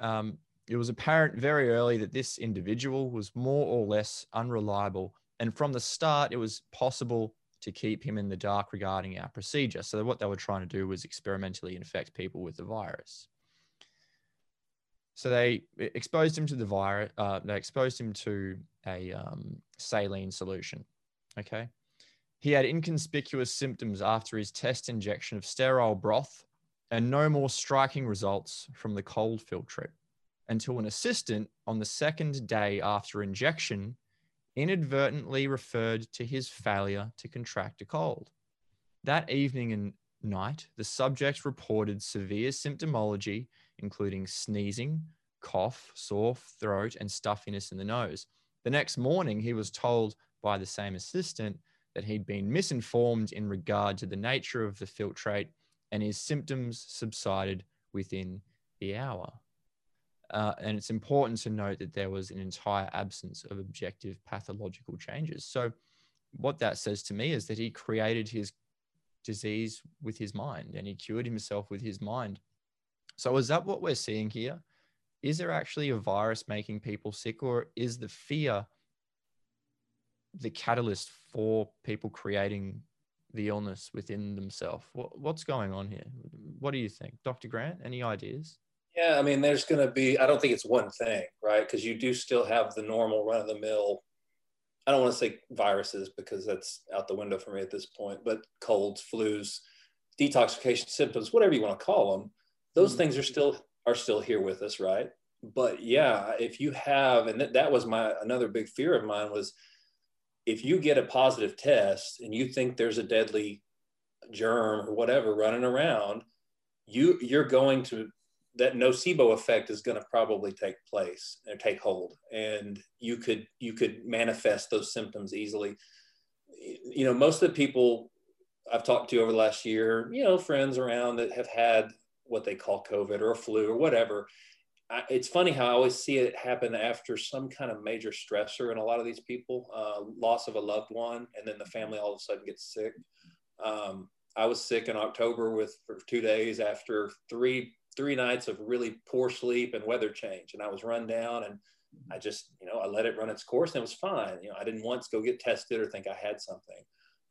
um, it was apparent very early that this individual was more or less unreliable. And from the start, it was possible to keep him in the dark regarding our procedure. So, what they were trying to do was experimentally infect people with the virus. So, they exposed him to the virus, uh, they exposed him to a um, saline solution. Okay. He had inconspicuous symptoms after his test injection of sterile broth and no more striking results from the cold filtrate until an assistant on the second day after injection inadvertently referred to his failure to contract a cold. That evening and night, the subject reported severe symptomology, including sneezing, cough, sore throat, and stuffiness in the nose. The next morning, he was told by the same assistant that he'd been misinformed in regard to the nature of the filtrate, and his symptoms subsided within the hour. Uh, and it's important to note that there was an entire absence of objective pathological changes. So, what that says to me is that he created his disease with his mind and he cured himself with his mind. So, is that what we're seeing here? Is there actually a virus making people sick, or is the fear the catalyst for people creating the illness within themselves? What, what's going on here? What do you think, Dr. Grant? Any ideas? Yeah, I mean, there's going to be, I don't think it's one thing, right? Because you do still have the normal run of the mill. I don't want to say viruses because that's out the window for me at this point, but colds, flus, detoxification symptoms, whatever you want to call them, those mm-hmm. things are still are still here with us, right? But yeah, if you have, and th- that was my another big fear of mine was if you get a positive test and you think there's a deadly germ or whatever running around, you you're going to that nocebo effect is going to probably take place or take hold. And you could you could manifest those symptoms easily. You know most of the people i've talked to over the last year you know friends around that have had what they call covid or a flu or whatever I, it's funny how i always see it happen after some kind of major stressor in a lot of these people uh, loss of a loved one and then the family all of a sudden gets sick um, i was sick in october with for two days after three three nights of really poor sleep and weather change. And I was run down and I just, you know, I let it run its course and it was fine. You know, I didn't once go get tested or think I had something.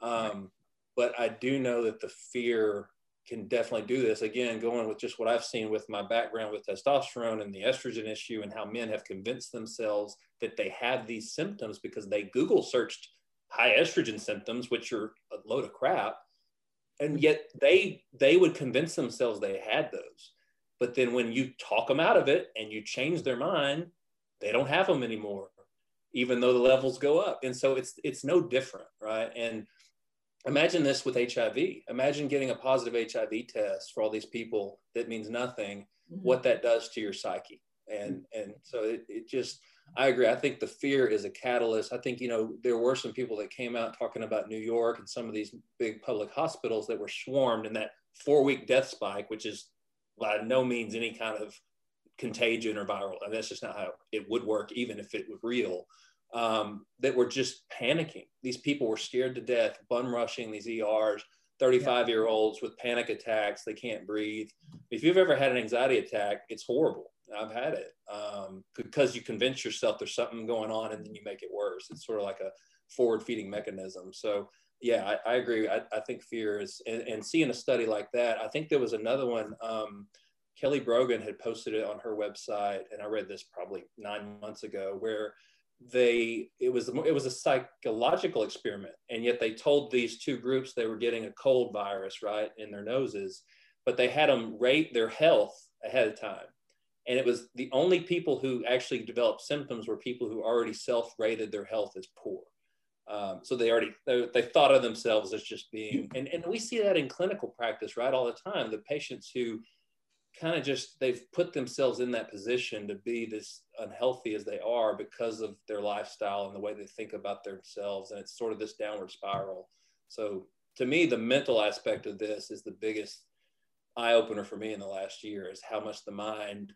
Um, but I do know that the fear can definitely do this. Again, going with just what I've seen with my background with testosterone and the estrogen issue and how men have convinced themselves that they have these symptoms because they Google searched high estrogen symptoms, which are a load of crap. And yet they they would convince themselves they had those. But then when you talk them out of it and you change their mind, they don't have them anymore, even though the levels go up. And so it's it's no different, right? And imagine this with HIV. Imagine getting a positive HIV test for all these people that means nothing, mm-hmm. what that does to your psyche. And and so it, it just I agree. I think the fear is a catalyst. I think, you know, there were some people that came out talking about New York and some of these big public hospitals that were swarmed in that four week death spike, which is by no means any kind of contagion or viral. And that's just not how it would work, even if it was real. Um, that were just panicking. These people were scared to death, bum rushing these ERs, 35 year olds with panic attacks. They can't breathe. If you've ever had an anxiety attack, it's horrible. I've had it um, because you convince yourself there's something going on and then you make it worse. It's sort of like a forward feeding mechanism. So yeah, I, I agree. I, I, think fear is, and, and, seeing a study like that, I think there was another one. Um, Kelly Brogan had posted it on her website, and I read this probably nine months ago, where they it was it was a psychological experiment, and yet they told these two groups they were getting a cold virus right in their noses, but they had them rate their health ahead of time, and it was the only people who actually developed symptoms were people who already self-rated their health as poor. Um, so they already they, they, thought of themselves as just being, and, and we see that in clinical practice, right, all the time. The patients who kind of just they've put themselves in that position to be this unhealthy as they are because of their lifestyle and the way they think about themselves, and it's sort of this downward spiral. So to me, the mental aspect of this is the biggest eye opener for me in the last year is how much the mind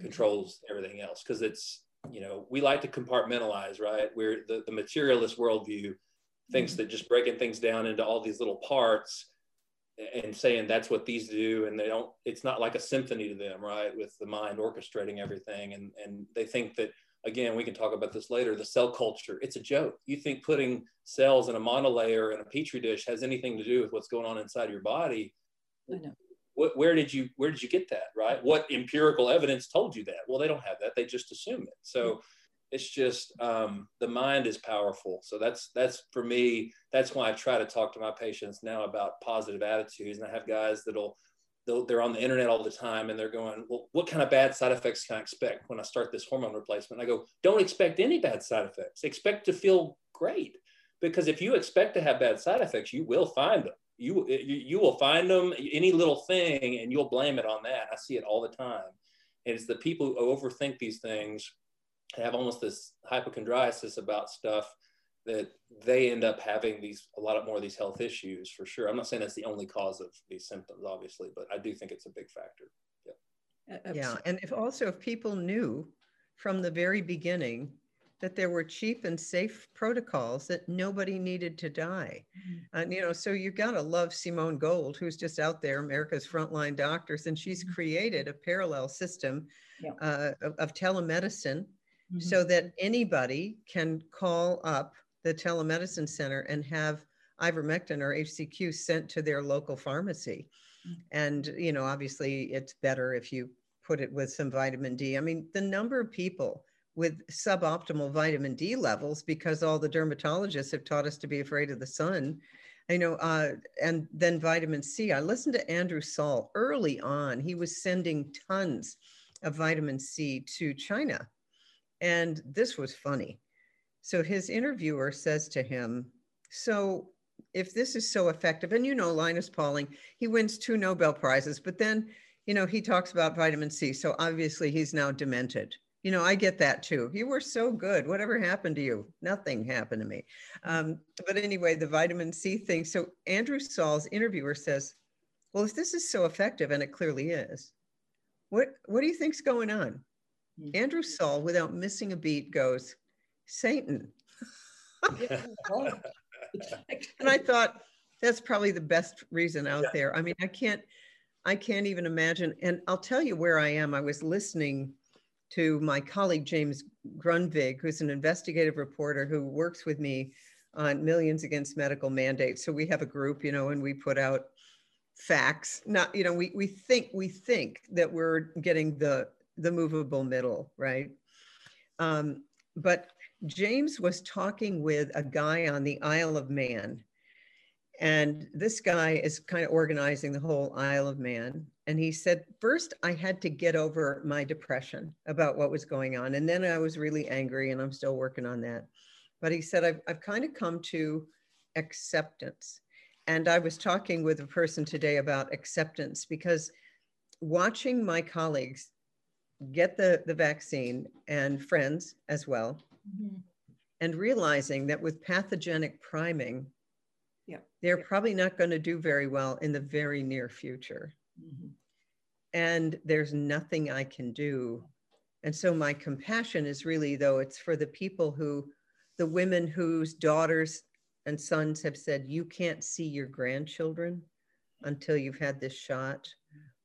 controls everything else because it's you know, we like to compartmentalize, right? Where the, the materialist worldview thinks mm-hmm. that just breaking things down into all these little parts and saying that's what these do and they don't it's not like a symphony to them right with the mind orchestrating everything. And and they think that again we can talk about this later the cell culture it's a joke. You think putting cells in a monolayer in a petri dish has anything to do with what's going on inside your body. I know. What, where did you where did you get that right? What empirical evidence told you that? Well they don't have that they just assume it. So it's just um, the mind is powerful. So that's that's for me. That's why I try to talk to my patients now about positive attitudes. And I have guys that'll they're on the internet all the time and they're going, well, what kind of bad side effects can I expect when I start this hormone replacement? I go, don't expect any bad side effects. Expect to feel great because if you expect to have bad side effects, you will find them. You, you, you will find them any little thing and you'll blame it on that. I see it all the time. And it's the people who overthink these things have almost this hypochondriasis about stuff that they end up having these a lot more of these health issues for sure. I'm not saying that's the only cause of these symptoms, obviously, but I do think it's a big factor. Yeah. Yeah, and if also if people knew from the very beginning that there were cheap and safe protocols that nobody needed to die. Mm-hmm. And, you know, so you got to love Simone Gold, who's just out there, America's frontline doctors, and she's mm-hmm. created a parallel system yeah. uh, of, of, telemedicine mm-hmm. so that anybody can call up the telemedicine center and have ivermectin or HCQ sent to their local pharmacy. Mm-hmm. And, you know, obviously it's better if you put it with some vitamin D. I mean, the number of people with suboptimal vitamin D levels because all the dermatologists have taught us to be afraid of the sun. I know, uh, and then vitamin C. I listened to Andrew Saul early on. He was sending tons of vitamin C to China. And this was funny. So his interviewer says to him, So if this is so effective, and you know, Linus Pauling, he wins two Nobel Prizes, but then, you know, he talks about vitamin C. So obviously he's now demented you know, I get that too. You were so good. Whatever happened to you? Nothing happened to me. Um, but anyway, the vitamin C thing. So Andrew Saul's interviewer says, "Well, if this is so effective, and it clearly is, what what do you think's going on?" Mm-hmm. Andrew Saul, without missing a beat, goes, "Satan." and I thought that's probably the best reason out yeah. there. I mean, I can't, I can't even imagine. And I'll tell you where I am. I was listening to my colleague, James Grundvig, who's an investigative reporter who works with me on Millions Against Medical Mandates. So we have a group, you know, and we put out facts. Not, you know, we, we think we think that we're getting the the movable middle, right? Um, but James was talking with a guy on the Isle of Man. And this guy is kind of organizing the whole Isle of Man. And he said, first, I had to get over my depression about what was going on. And then I was really angry, and I'm still working on that. But he said, I've, I've kind of come to acceptance. And I was talking with a person today about acceptance because watching my colleagues get the, the vaccine and friends as well, mm-hmm. and realizing that with pathogenic priming, yeah. they're probably not going to do very well in the very near future. Mm-hmm. And there's nothing I can do. And so my compassion is really, though, it's for the people who, the women whose daughters and sons have said, you can't see your grandchildren until you've had this shot.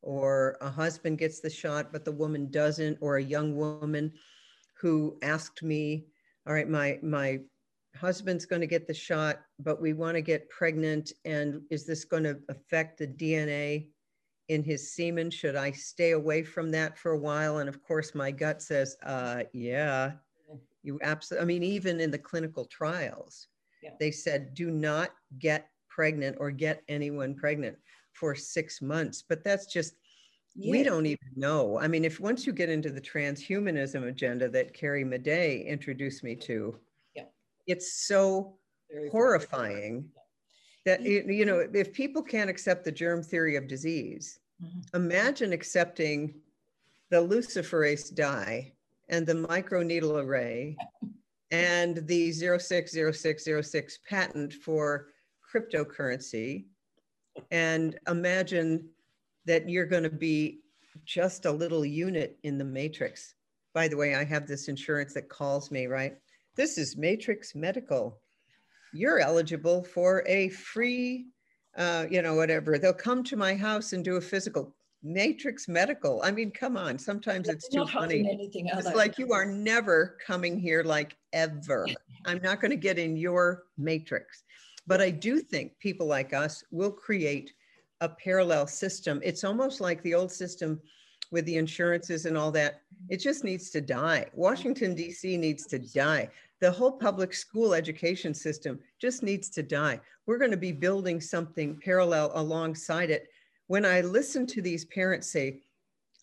Or a husband gets the shot, but the woman doesn't, or a young woman who asked me, all right, my, my husband's going to get the shot, but we want to get pregnant. And is this going to affect the DNA in his semen? Should I stay away from that for a while? And of course, my gut says, uh, yeah, you absolutely, I mean, even in the clinical trials, yeah. they said, do not get pregnant or get anyone pregnant for six months. But that's just, yeah. we don't even know. I mean, if once you get into the transhumanism agenda that Carrie Madej introduced me to, yeah. it's so Very horrifying that you know if people can't accept the germ theory of disease Mm-hmm. Imagine accepting the luciferase dye and the microneedle array and the 060606 patent for cryptocurrency and imagine that you're going to be just a little unit in the matrix. By the way, I have this insurance that calls me, right? This is Matrix Medical. You're eligible for a free uh, you know, whatever. They'll come to my house and do a physical. Matrix Medical. I mean, come on. Sometimes it's too funny. Anything it's like you are never coming here, like ever. I'm not going to get in your matrix. But I do think people like us will create a parallel system. It's almost like the old system with the insurances and all that. It just needs to die. Washington, D.C. needs to die. The whole public school education system just needs to die. We're going to be building something parallel alongside it. When I listen to these parents say,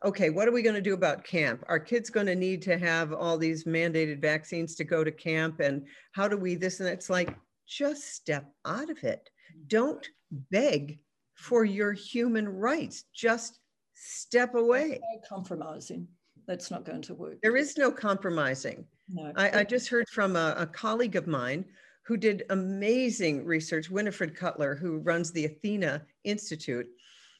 okay, what are we going to do about camp? Are kids going to need to have all these mandated vaccines to go to camp? And how do we this? And it's like, just step out of it. Don't beg for your human rights. Just step away. No compromising. That's not going to work. There is no compromising. No. I, I just heard from a, a colleague of mine who did amazing research, Winifred Cutler, who runs the Athena Institute.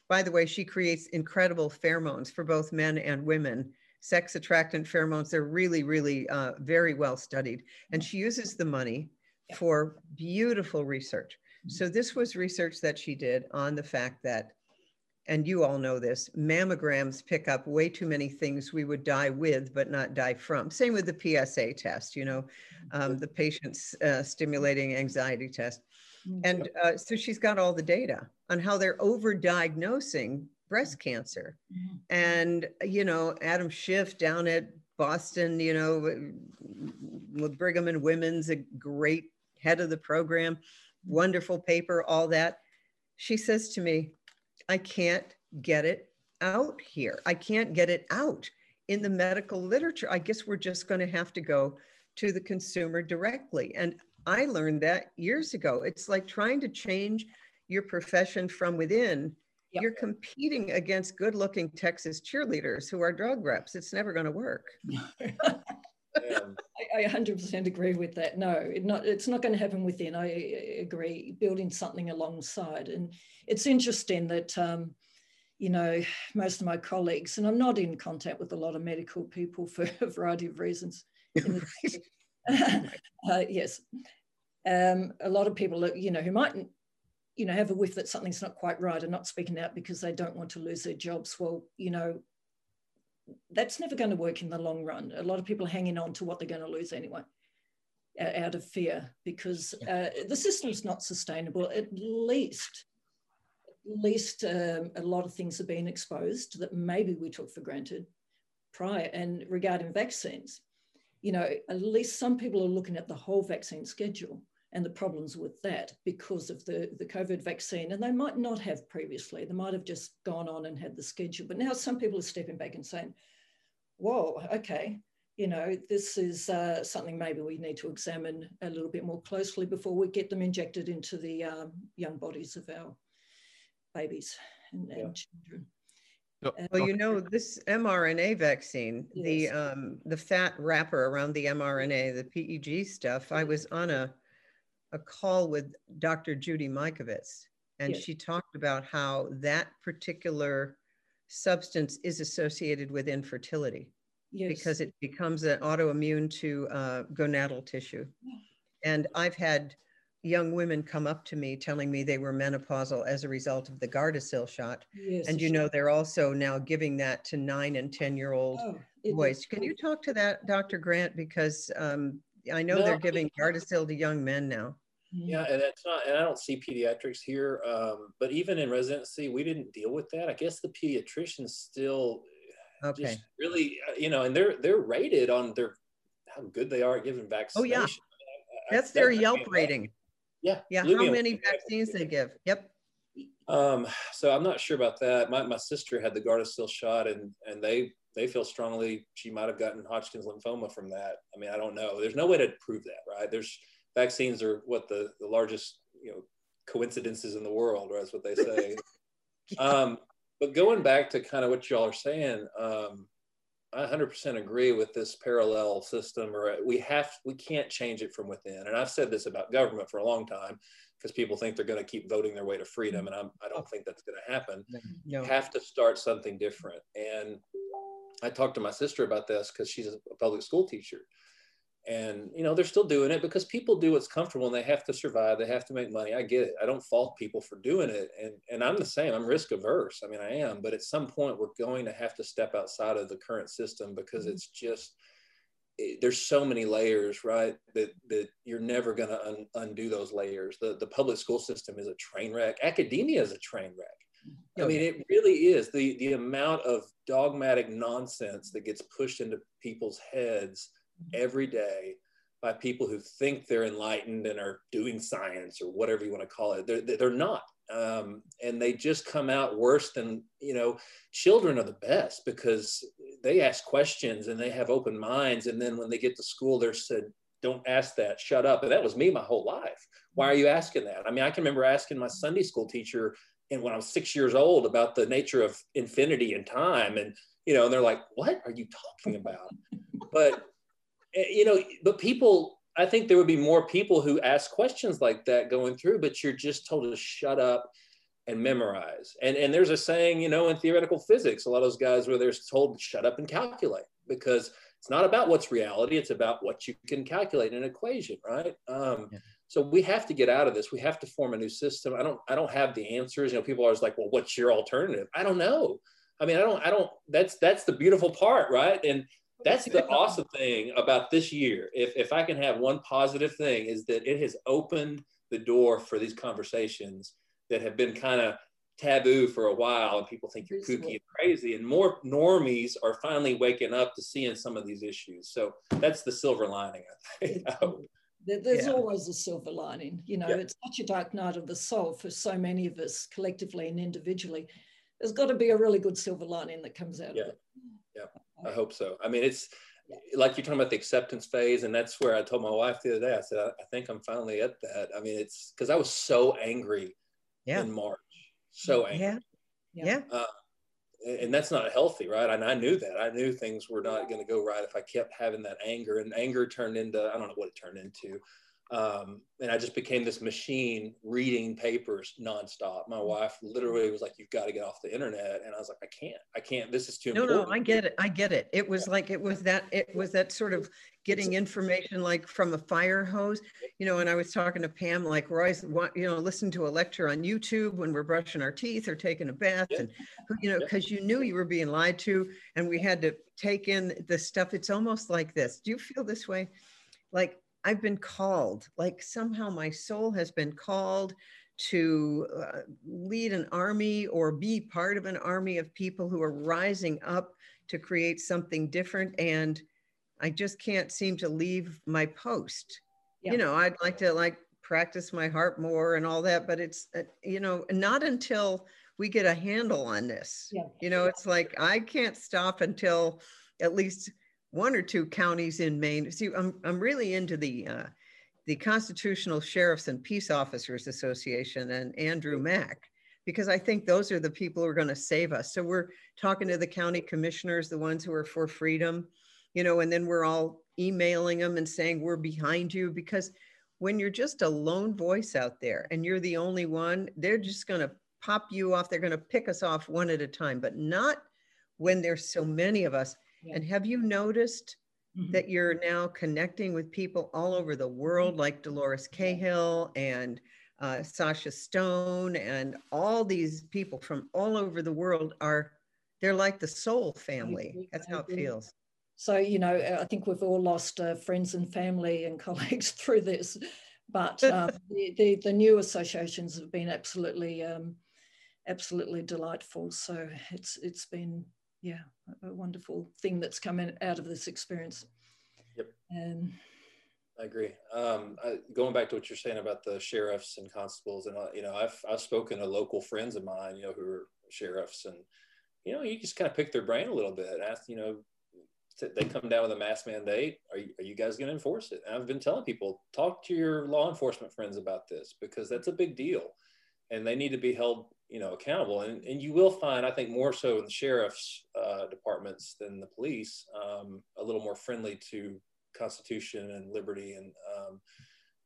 By the way, she creates incredible pheromones for both men and women. Sex attractant pheromones, they're really, really uh, very well studied. And she uses the money for beautiful research. Mm-hmm. So, this was research that she did on the fact that and you all know this, mammograms pick up way too many things we would die with, but not die from. Same with the PSA test, you know, um, the patient's uh, stimulating anxiety test. Mm-hmm. And uh, so she's got all the data on how they're overdiagnosing breast cancer. Mm-hmm. And, you know, Adam Schiff down at Boston, you know, with Brigham and Women's, a great head of the program, wonderful paper, all that. She says to me, I can't get it out here. I can't get it out in the medical literature. I guess we're just going to have to go to the consumer directly. And I learned that years ago. It's like trying to change your profession from within. Yep. You're competing against good looking Texas cheerleaders who are drug reps. It's never going to work. I, I 100% agree with that. No, it not, it's not going to happen within. I agree. Building something alongside. And it's interesting that, um, you know, most of my colleagues, and I'm not in contact with a lot of medical people for a variety of reasons. uh, yes. Um, a lot of people, you know, who might, you know, have a whiff that something's not quite right and not speaking out because they don't want to lose their jobs. Well, you know, that's never going to work in the long run. A lot of people are hanging on to what they're going to lose anyway out of fear because uh, the system's not sustainable. At least, at least um, a lot of things have been exposed that maybe we took for granted prior. And regarding vaccines, you know, at least some people are looking at the whole vaccine schedule and the problems with that because of the, the COVID vaccine. And they might not have previously, they might have just gone on and had the schedule. But now some people are stepping back and saying, whoa, okay, you know, this is uh, something maybe we need to examine a little bit more closely before we get them injected into the um, young bodies of our babies and, yeah. and children. Well, you know, this mRNA vaccine, yes. the um, the fat wrapper around the mRNA, the PEG stuff. I was on a a call with Dr. Judy Mikovits, and yes. she talked about how that particular substance is associated with infertility yes. because it becomes an autoimmune to uh, gonadal tissue. And I've had young women come up to me telling me they were menopausal as a result of the Gardasil shot. Yes, and you know, they're also now giving that to nine and 10 year old oh, boys. Can you talk to that, Dr. Grant? Because um, I know no, they're giving Gardasil to young men now. Yeah, and it's not, and I don't see pediatrics here, um, but even in residency, we didn't deal with that. I guess the pediatricians still okay. just really, uh, you know, and they're they're rated on their how good they are at giving vaccines. Oh yeah, I, that's I, their Yelp rating. Yeah, yeah. How many vaccines they give? Yep. Um, so I'm not sure about that. My my sister had the Gardasil shot, and and they they feel strongly she might have gotten Hodgkin's lymphoma from that. I mean, I don't know. There's no way to prove that, right? There's vaccines are what the, the largest, you know, coincidences in the world, right? that's what they say. yeah. um, but going back to kind of what y'all are saying, um, I 100% agree with this parallel system, or we have, we can't change it from within. And I've said this about government for a long time because people think they're going to keep voting their way to freedom. And I'm, I don't think that's going to happen. No. Have to start something different. And I talked to my sister about this because she's a public school teacher. And you know they're still doing it because people do what's comfortable and they have to survive they have to make money. I get it. I don't fault people for doing it. And and i'm the same. I'm risk averse. I mean i am. But at some point we're going to have to step outside of the current system because mm-hmm. it's just it, there's so many layers right that that you're never going to un, undo those layers. The the public school system is a train wreck. Academia is a train wreck I mean, it really is the the amount of dogmatic nonsense that gets pushed into people's heads every day by people who think they're enlightened and are doing science or whatever you want to call it. They're, they're not. Um, and they just come out worse than, you know, children are the best because they ask questions and they have open minds. And then when they get to school, they're said, don't ask that, shut up. And that was me my whole life. Why are you asking that? I mean, I can remember asking my Sunday school teacher and when I was six years old about the nature of infinity and time. And, you know, and they're like, what are you talking about? but, eh, you know, but people, I think there would be more people who ask questions like that going through, but you're just told to shut up and memorize. And, and there's a saying, you know, in theoretical physics, a lot of those guys where they're told to shut up and calculate because it's not about what's reality, it's about what you can calculate in an equation, right? Um, yeah. So we have to get out of this. We have to form a new system. I don't I don't have the answers. You know, people are always like, well, what's your alternative? I don't know. I mean, I don't, I don't, that's, that's the beautiful part, right? And that's the awesome thing about this year. If, if I can have one positive thing is that it has opened the door for these conversations that have been kind of taboo for a while and people think you're kooky and crazy and more normies are finally waking up to seeing some of these issues. So that's the silver lining, I think. There's yeah. always a silver lining. You know, yeah. it's such a dark night of the soul for so many of us collectively and individually. There's got to be a really good silver lining that comes out yeah. of it. Yeah, I hope so. I mean, it's like you're talking about the acceptance phase, and that's where I told my wife the other day. I said, I, I think I'm finally at that. I mean, it's because I was so angry yeah. in March, so angry. Yeah, yeah. Uh, and that's not healthy, right? And I knew that. I knew things were not going to go right if I kept having that anger, and anger turned into I don't know what it turned into. Um, and I just became this machine reading papers nonstop. My wife literally was like, "You've got to get off the internet," and I was like, "I can't. I can't. This is too no, important." No, I get it. I get it. It was yeah. like it was that it was that sort of getting information like from a fire hose, you know. And I was talking to Pam like Royce, you know, listen to a lecture on YouTube when we're brushing our teeth or taking a bath, yeah. and you know, because yeah. you knew you were being lied to, and we had to take in the stuff. It's almost like this. Do you feel this way? Like I've been called, like somehow my soul has been called to uh, lead an army or be part of an army of people who are rising up to create something different. And I just can't seem to leave my post. Yeah. You know, I'd like to like practice my heart more and all that, but it's, uh, you know, not until we get a handle on this. Yeah. You know, it's like I can't stop until at least one or two counties in Maine. See, I'm, I'm really into the, uh, the Constitutional Sheriffs and Peace Officers Association and Andrew Mack, because I think those are the people who are going to save us. So we're talking to the county commissioners, the ones who are for freedom, you know, and then we're all emailing them and saying, we're behind you. Because when you're just a lone voice out there and you're the only one, they're just going to pop you off. They're going to pick us off one at a time, but not when there's so many of us. Yeah. And have you noticed mm-hmm. that you're now connecting with people all over the world, like Dolores Cahill and uh, Sacha Stone, and all these people from all over the world are they're like the soul family. That's how it feels. So, you know, I think we've all lost uh, friends and family and colleagues through this, but um, the, the, the, new associations have been absolutely, um, absolutely delightful. So it's it's been yeah, a wonderful thing that's come in, out of this experience. Yep. And I agree. Um, I, going back to what you're saying about the sheriffs and constables, and uh, you know, I've I've spoken to local friends of mine, you know, who are sheriffs, and you know, you just kind of pick their brain a little bit. Ask, you know, they come down with a mask mandate. Are you, are you guys going to enforce it? And I've been telling people, talk to your law enforcement friends about this because that's a big deal, and they need to be held you know accountable. And, and you will find i think more so in the sheriff's uh, departments than the police um, a little more friendly to constitution and liberty. And um,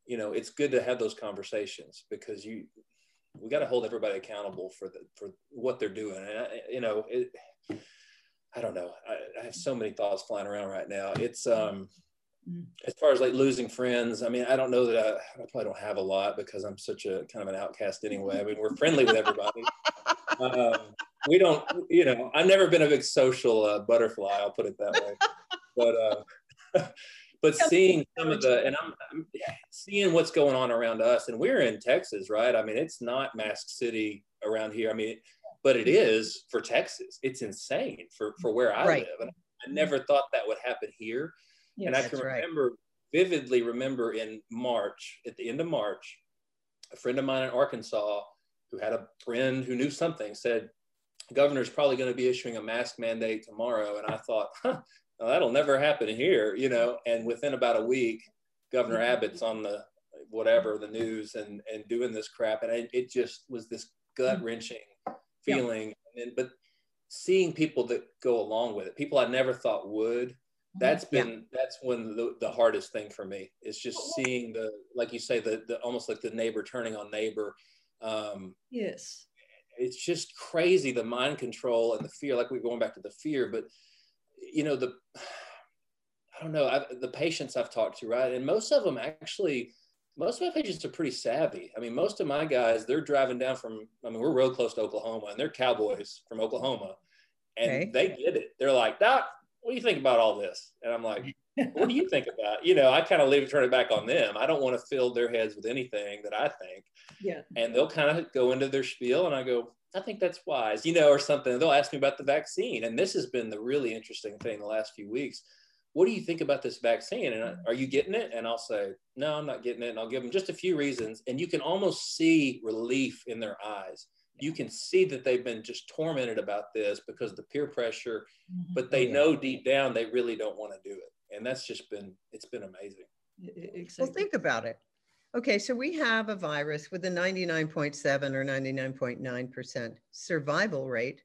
you know it's good to have those conversations because you we got to hold everybody accountable for the for what they're doing. And I, you know it, i don't know. I, I, have so many thoughts flying around right now. It's um Mm. as far as like losing friends, I mean, I don't know that I, I, probably don't have a lot because I'm such a kind of an outcast anyway. I mean, we're friendly with everybody. um, we don't, you know, I've never been a big social uh, butterfly. I'll put it that way. But, uh, but seeing some of the, and I'm, I'm, seeing what's going on around us, and we're in Texas, right? I mean, it's not Mask City around here. I mean, but it is for Texas. It's insane for for where I Right. live, and I never thought that would happen here. Yes. and I That's can right. remember vividly remember in March, at the end of March, a friend of mine in Arkansas who had a friend who knew something said, governor's probably going to be issuing a mask mandate tomorrow. And I thought, huh, well, that'll never happen here, you know. And within about a week, Governor mm-hmm. Abbott's on the whatever the news and and doing this crap, and it, it just was this mm-hmm. gut wrenching Yeah. feeling. And then, but seeing people that go along with it, people I never thought would, that's Yeah. been that's when the, the hardest thing for me is just seeing the like you say the, the almost like the neighbor turning on neighbor um yes. it's just crazy the mind control and the fear like we're going back to the fear but you know the i don't know I, the patients i've talked to right and most of them actually most of my patients are pretty savvy i mean most of my guys they're driving down from i mean we're real close to oklahoma and they're cowboys from oklahoma and Okay. they get it they're like doc what do you think about all this? And i'm like what do you think about you know i kind of leave it turn it back on them. I don't want to fill their heads with anything that i think. Yeah. and they'll kind of go into their spiel and i go i think that's wise you know or something. They'll ask me about the vaccine. And this has been the really interesting thing the last few weeks. What do you think about this vaccine? And I, mm-hmm. are you getting it? And i'll say no i'm not getting it. And i'll give them just a few reasons. And you can almost see relief in their eyes you can see that they've been just tormented about this because of the peer pressure Mhm. but they yeah. know deep down they really don't want to do it and that's just been it's been amazing Well, think about it. Okay, so we have a virus with a 99.7 or 99.9% survival rate.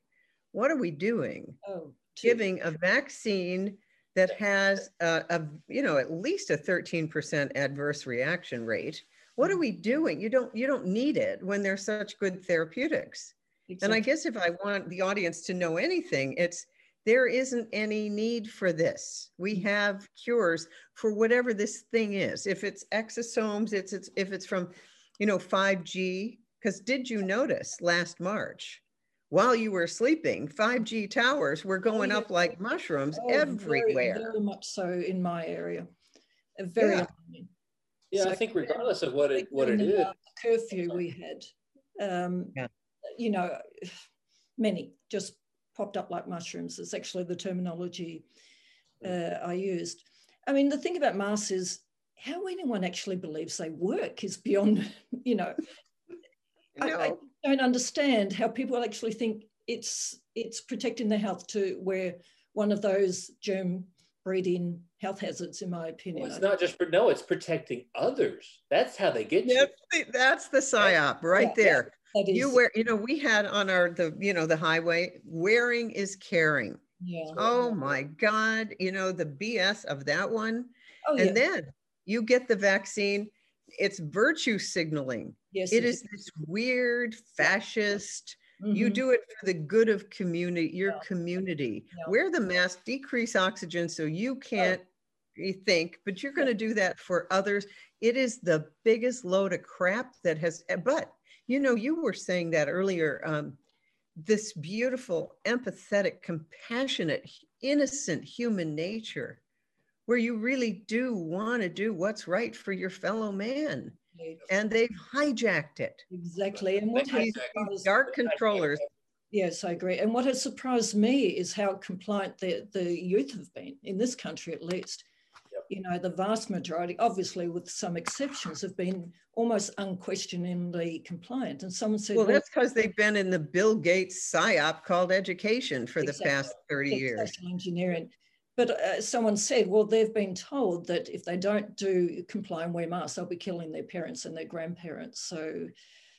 What are we doing? oh, two. Giving a vaccine that has a, a you know at least a 13% adverse reaction rate. What are we doing? You don't you don't need it when there's such good therapeutics. And I guess if I want the audience to know anything, it's there isn't any need for this. We mm-hmm. have cures for whatever this thing is. If it's exosomes, it's, it's if it's from, you know, 5G. Because did you notice last March, while you were sleeping, 5G towers were oh, going yeah. up like mushrooms Oh, very- everywhere. Very, much so in my area. Very Yeah. Alarming. yeah i think regardless of what it what it And, is curfew we had. Um, Yeah. You know, many just popped up like mushrooms. It's actually the terminology uh, I used. I mean, the thing about masks is how anyone actually believes they work is beyond, you know, I, I don't understand how people actually think it's it's protecting their health to wear one of those germ breeding health hazards, in my opinion. Well, it's not just for no, it's protecting others. That's how they get you. That's the, that's the psyop right Yeah, yeah. there. That You wear, you know, we had on our the you know the highway, wearing is caring. yeah. Oh my God, you know, the BS of that one. Oh, yeah. And then you get the vaccine, it's virtue signaling. yes, It is this weird fascist, you Mhm. do it for the good of community, your Yeah. community. Yeah. Oh. Wear the mask, decrease oxygen so you can't you think, but you're going to do that for others. It is the biggest load of crap that has, eh, but you know, you were saying that earlier. Um, this beautiful, empathetic, compassionate, innocent human nature, where you really do want to do what's right for your fellow man. And they've hijacked it. Exactly. And what has These, hijacked these surprised, dark controllers. yes, I agree. And what has surprised me is how compliant the, the youth have been in this country, at least. Yep. You know, the vast majority, obviously with some exceptions, have been almost unquestioningly compliant. And someone said, Well, that's because they've been in the Bill Gates psyop called education for the past 30 years. social engineering. But uh, someone said, well, they've been told that if they don't do comply and wear masks, they'll be killing their parents and their grandparents. So,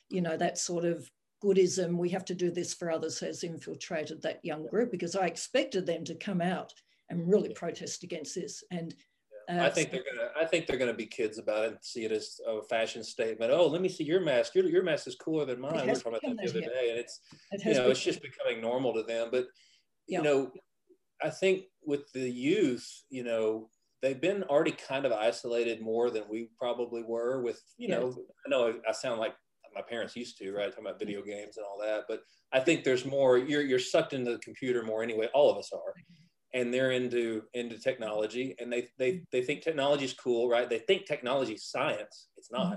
you know, that sort of goodism, we have to do this for others, has infiltrated that young group because I expected them to come out and really protest against this. And uh, I think they're gonna. I think they're gonna be kids about it and see it as a fashion statement. Oh, let me see your mask. Your, your mask is cooler than mine. We were talking about that the other day, and it's it you know been- it's just becoming normal to them. But Yeah. you know, I think with the youth, you know, they've been already kind of isolated more than we probably were. With you Yeah. know, I know I sound like my parents used to, right? Talking about video mm-hmm. games and all that, but I think there's more. You're you're sucked into the computer more anyway. All of us are and they're into into technology and they they mm-hmm. they think technology is cool right they think technology is science it's not mm-hmm.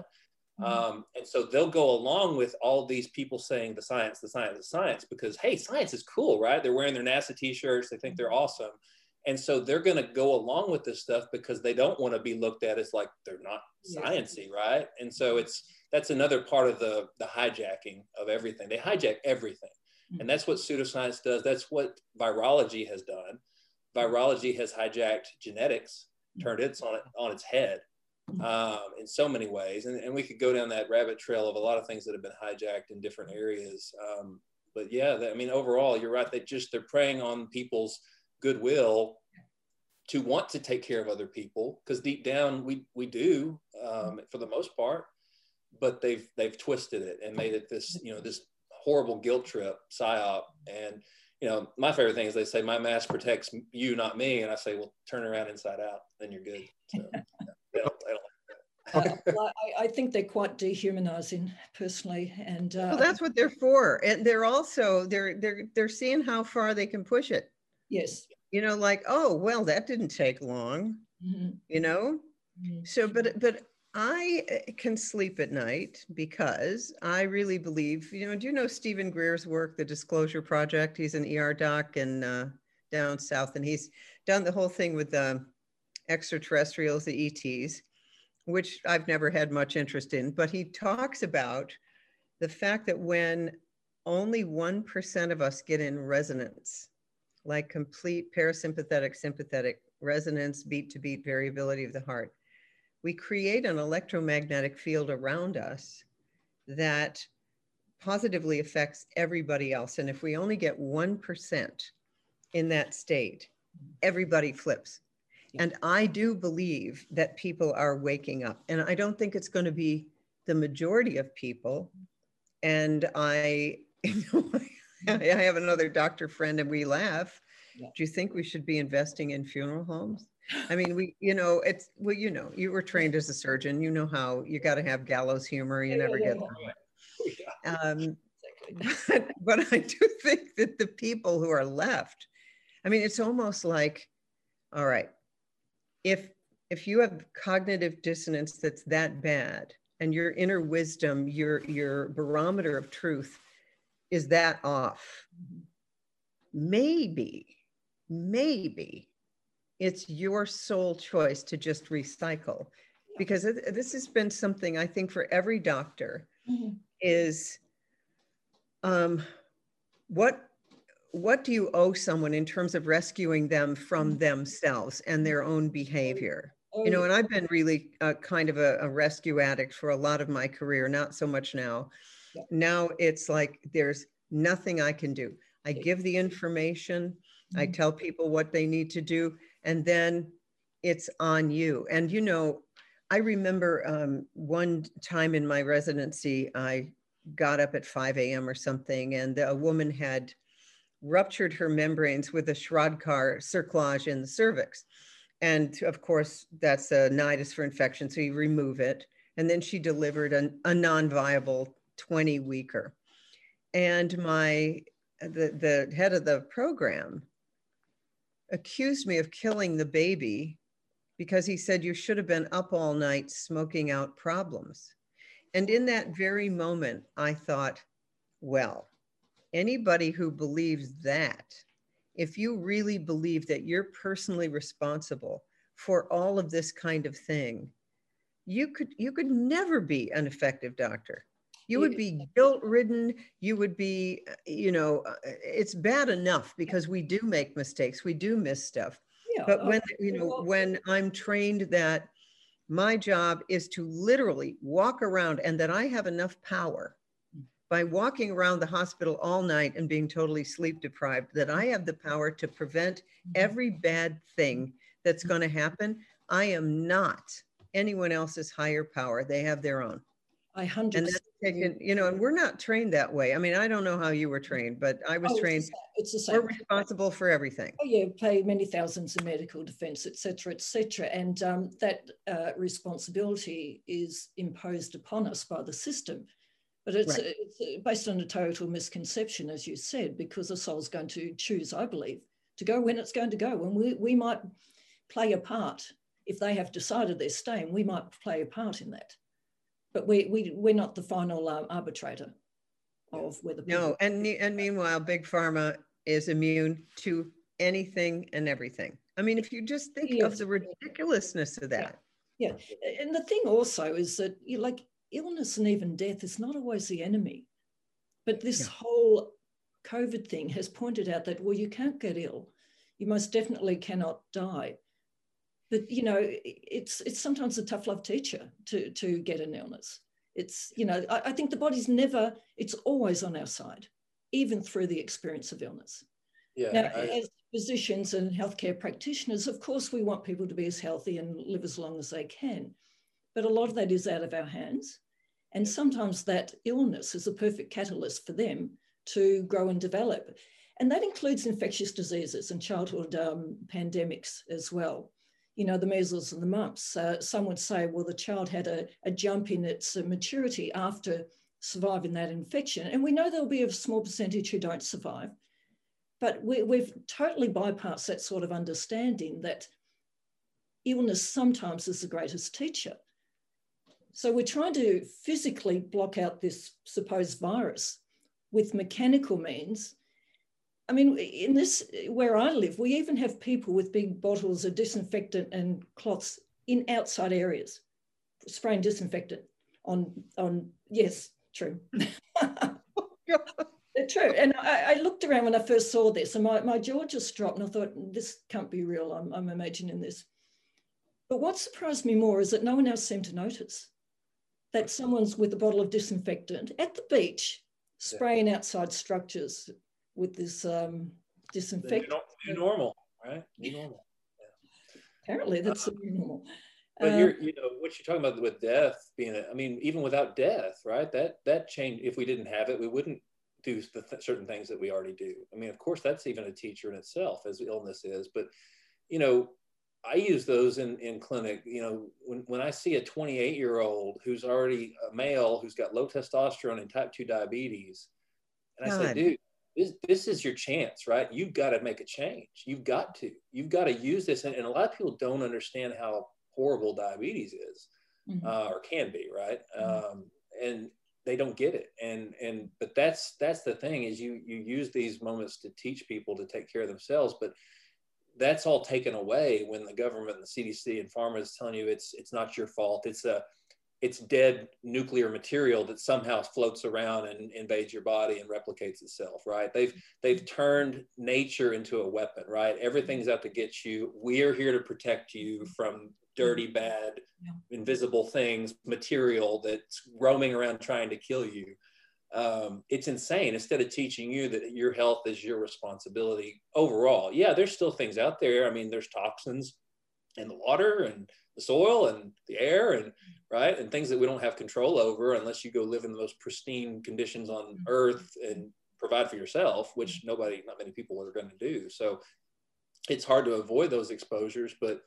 Um, and so they'll go along with all these people saying the science, the science, the science, because hey, science is cool, right? They're wearing their NASA t-shirts, they think they're mm-hmm. awesome. And so they're going to go along with this stuff because they don't want to be looked at as like they're not sciency, right? And so it's that's another part of the the hijacking of everything. They hijack everything. And mm-hmm. that's what pseudoscience does. That's what virology has done. Virology has hijacked genetics, turned it on on its head um, in so many ways. And, and we could go down that rabbit trail of a lot of things that have been hijacked in different areas. Um, but yeah, I mean, overall, you're right. They just, they're preying on people's goodwill to want to take care of other people because deep down we, we do um, for the most part, but they've, they've twisted it and made it this, you know, this horrible guilt trip psyop. And, you know, my favorite thing is they say my mask protects you, not me. And I say, well, turn around inside out, then you're good. So, Uh, I, I, think they're quite dehumanizing personally and uh, well that's what they're for and they're also they're they're they're seeing how far they can push it. Yes. You know like oh well that didn't take long mm-hmm. you know? Mm-hmm. so but but i uh, can sleep at night because i really believe you know do you know steven greer's work the disclosure project? He's an er doc and uh, down south and he's done the whole thing with the extraterrestrials the ets which I've never had much interest in, but he talks about the fact that when only 1% of us get in resonance, like complete parasympathetic, sympathetic resonance, beat to beat variability of the heart, we create an electromagnetic field around us that positively affects everybody else. And if we only get 1% in that state, everybody flips. And I do believe that people are waking up. And I don't think it's going to be the majority of people. And I, you know, I have another doctor friend and we laugh. Yeah. Do you think we should be investing in funeral homes? I mean, we, you know, it's, well, you know, you were trained as a surgeon. You know how you got to have gallows humor. You yeah, never yeah, get. Oh, um, but, but I do think that the people who are left, I mean, it's almost like, all right, if if you have cognitive dissonance that's that bad and your inner wisdom your your barometer of truth is that off maybe maybe it's your sole choice to just recycle because this has been something i think for every doctor mm-hmm. is um, what what do you owe someone in terms of rescuing them from mm. themselves and their own behavior? You know, oh. and I've been really uh, kind of a, a, rescue addict for a lot of my career, not so much now. Now it's like there's nothing I can do. I give the information, mm-hmm. I tell people what they need to do, and then it's on you. And, you know, I remember um, one time in my residency, I got up at 5 a.m. or something, and a woman had ruptured her membranes with a Shirodkar cerclage in the cervix. And of course, that's a nidus for infection, so you remove it. And then she delivered an, a non-viable 20 weeker. And my the, the head of the program accused me of killing the baby because he said you should have been up all night smoking out problems. And in that very moment, I thought, well, anybody who believes that, if you really believe that you're personally responsible for all of this kind of thing, you could you could never be an effective doctor. You would be guilt ridden. You would be, you know, uh, it's bad enough because we do make mistakes. We do miss stuff. Yeah, but when, you know, when I'm trained that my job is to literally walk around and that I have enough power by walking around the hospital all night and being totally sleep deprived that I have the power to prevent mm-hmm. every bad thing that's going to happen. I am not anyone else's higher power. They have their own. I hundred and taken, you know, and we're not trained that way. I mean, I don't know how you were trained, but I was oh, trained. It's the same. We're responsible for everything. Oh yeah, pay many thousands in medical defence, etc., etc., and um, that uh, responsibility is imposed upon us by the system. But it's, right. it's based on a total misconception, as you said, because the soul's going to choose, I believe, to go when it's going to go. And we, we might play a part. If they have decided they're staying, we might play a part in that. but we, we, we're not the final um, arbitrator of whether. No, and, and meanwhile, Big Pharma is immune to anything and everything. I mean, if you just think of the ridiculousness of that. Yeah. yeah. And the thing also is that you like illness and even death is not always the enemy. But this yeah. whole COVID thing has pointed out that, well, you can't get ill. You most definitely cannot die. But you know, it's it's sometimes a tough love teacher to to get an illness. It's you know, I, I think the body's never, it's always on our side, even through the experience of illness. Yeah. Now, I, as physicians and healthcare practitioners, of course, we want people to be as healthy and live as long as they can. But a lot of that is out of our hands. And sometimes that illness is a perfect catalyst for them to grow and develop. And that includes infectious diseases and childhood um, pandemics as well. You know, the measles and the mumps. Uh, some would say, well, the child had a, a jump in its uh, maturity after surviving that infection. And we know there'll be a small percentage who don't survive. But we, we've totally bypassed that sort of understanding that illness sometimes is the greatest teacher. So we're trying to physically block out this supposed virus with mechanical means. I mean, in this, where I live, we even have people with big bottles of disinfectant and cloths in outside areas, spraying disinfectant on, on yes, true. true. And I, I, looked around when I first saw this and my, my jaw just dropped and I thought, this can't be real. I'm, I'm imagining this. But what surprised me more is that no one else seemed to notice that someone's with a bottle of disinfectant at the beach spraying yeah. outside structures with this um, disinfectant. New, normal, right? New normal. Yeah. Apparently, that's um, normal. But you're, you know, what you're talking about with death being, a, I mean, even without death, right? That that change. If we didn't have it, we wouldn't do the th- certain things that we already do. I mean, of course, that's even a teacher in itself, as illness is. But you know, I use those in, in clinic. You know, when, when I see a 28 year old who's already a male who's got low testosterone and type 2 diabetes, and I say, dude, this, this is your chance, right? You've got to make a change. You've got to. You've got to use this. And, and a lot of people don't understand how horrible diabetes is mm-hmm. uh, or can be, right? Mm-hmm. Um, and they don't get it and and but that's that's the thing is you you use these moments to teach people to take care of themselves but that's all taken away when the government and the CDC and pharma is telling you it's it's not your fault. It's a it's dead nucleic material that somehow floats around and invades your body and replicates itself, right? They've they've turned nature into a weapon, right? Everything's out to get you. We're here to protect you from dirty, bad, invisible things, material that's roaming around trying to kill you um, it's insane. Instead of teaching you that your health is your responsibility overall yeah there's still things out there. I mean there's toxins in the water and the soil and the air and right and things that we don't have control over unless you go live in the most pristine conditions on mm-hmm. earth and provide for yourself which nobody not many people are going to do. So it's hard to avoid those exposures but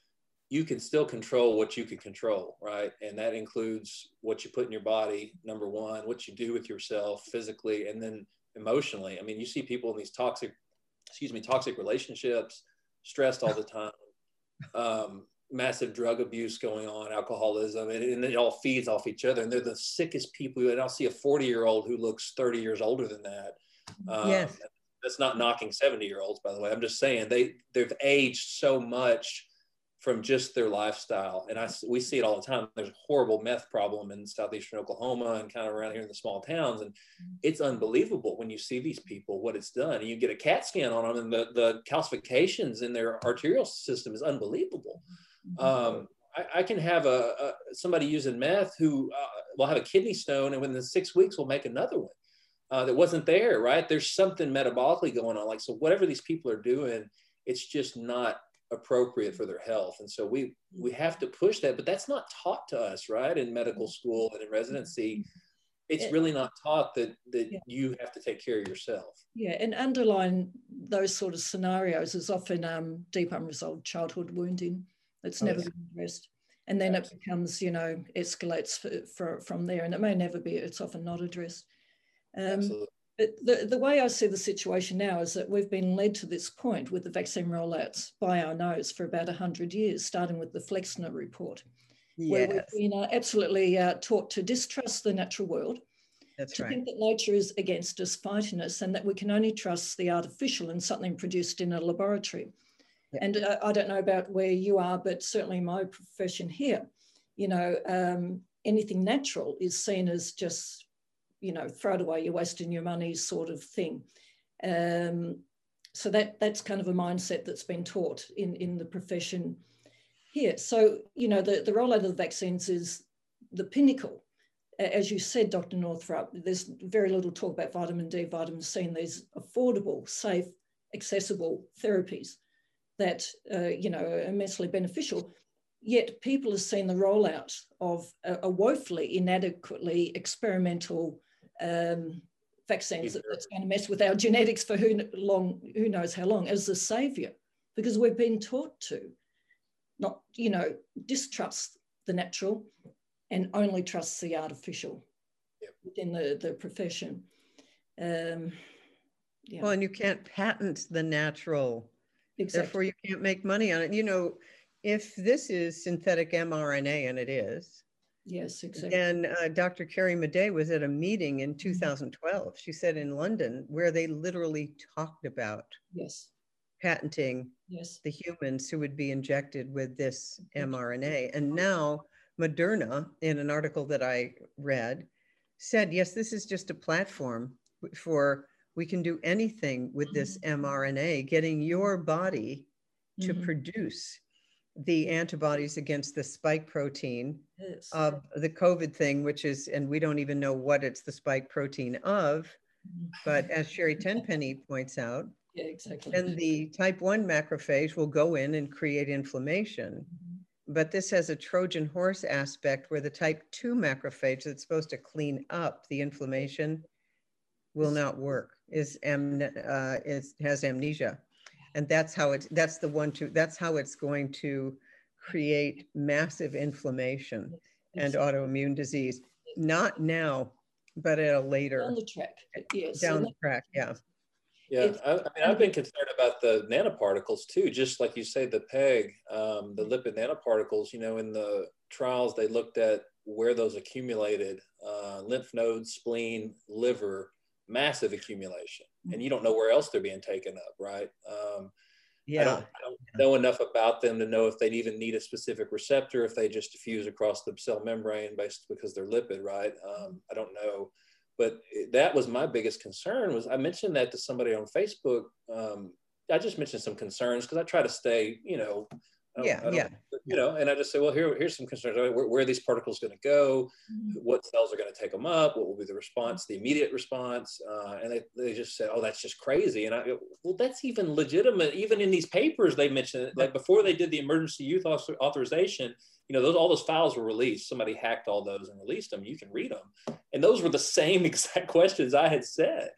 you can still control what you can control, right? And that includes what you put in your body, number one, what you do with yourself physically, and then emotionally. I mean, you see people in these toxic, excuse me, toxic relationships, stressed all the time, um, massive drug abuse going on, alcoholism, and, and, it all feeds off each other. And they're the sickest people. And I'll see a 40 year old who looks 30 years older than that. Um, yes. That's not knocking 70 year olds, by the way. I'm just saying they, they've aged so much from just their lifestyle. And I, we see it all the time. There's a horrible meth problem in southeastern Oklahoma and kind of around here in the small towns. And it's unbelievable when you see these people, what it's done. And you get a CAT scan on them and the, the calcifications in their arterial system is unbelievable. Um, I, I, can have a, a, somebody using meth who uh, will have a kidney stone and within six weeks will make another one. Uh, that wasn't there, right? There's something metabolically going on. Like, so whatever these people are doing, it's just not appropriate for their health. And so we we have to push that but that's not taught to us right in medical school and in residency. It's really not taught that that yeah. you have to take care of yourself. Yeah and underlying those sort of scenarios is often um, deep unresolved childhood wounding that's oh, never yeah. been addressed. And then Absolutely. it becomes you know escalates for, for, from there and it may never be it's often not addressed. Um, the, the way I see the situation now is that we've been led to this point with the vaccine rollouts by our nose for about 100 years, starting with the Flexner report. yes. where we've been uh, absolutely uh, taught to distrust the natural world, That's to right. think that nature is against us, fighting us, and that we can only trust the artificial and something produced in a laboratory. And uh, I don't know about where you are, but certainly my profession here, you know, um, anything natural is seen as just, you know, throw it away, you're wasting your money sort of thing. Um, so that that's kind of a mindset that's been taught in, in the profession here. So, you know, the, the rollout of the vaccines is the pinnacle. As you said, Dr. Northrup, there's very little talk about vitamin D, vitamin C, and these affordable, safe, accessible therapies that, uh, you know, are immensely beneficial. Yet people have seen the rollout of a, a woefully inadequately experimental um, vaccines that, that's going to mess with our genetics for who long, who knows how long, as the savior, because we've been taught to not, you know, distrust the natural and only trust the artificial Yep. within the, the profession. Um, yeah, Well, and you can't patent the natural, exactly. therefore you can't make money on it. You know, if this is synthetic mRNA, and it is, yes, exactly. And uh, Dr. Carrie Madej was at a meeting in 2012, she said in London, where they literally talked about yes, patenting yes, the humans who would be injected with this mRNA. And now Moderna, in an article that I read, said, yes, this is just a platform for we can do anything with this mRNA, getting your body to Mhm. produce the antibodies against the spike protein yes. of the COVID thing, which is, and we don't even know what it's the spike protein of. But as Sherry Tenpenny points out, yeah, exactly. then the type 1 macrophage will go in and create inflammation. Mhm. But this has a Trojan horse aspect where the type 2 macrophage that's supposed to clean up the inflammation will not work, is, am, uh, is has amnesia. And that's how it's, that's the one to, that's how it's going to create massive inflammation and autoimmune disease. Not now, but at a later, down the track, yes. down the track, yeah. Yeah, I, I mean, I've been concerned about the nanoparticles too, just like you say, the PEG, um, the lipid nanoparticles, you know, in the trials, they looked at where those accumulated, uh, lymph nodes, spleen, liver, massive accumulation. And you don't know where else they're being taken up, right? Um, I, Yeah, don't, I don't know enough about them to know if they'd even need a specific receptor, if they just diffuse across the cell membrane based because they're lipid, right? Um, I don't know, but that was my biggest concern. Was I mentioned that to somebody on Facebook? Um, I just mentioned some concerns because I try to stay, you know, I Yeah, I yeah. You know, and I just say, well, here, here's some concerns. Where, where are these particles going to go? Mhm. what cells are going to take them up, what will be the response, the immediate response. Uh, and they, they just said, oh, that's just crazy. And I go, well, that's even legitimate. Even in these papers, they mentioned it. Like before they did the emergency youth author- authorization, you know, those all those files were released. Somebody hacked all those and released them. You can read them. And those were the same exact questions I had said.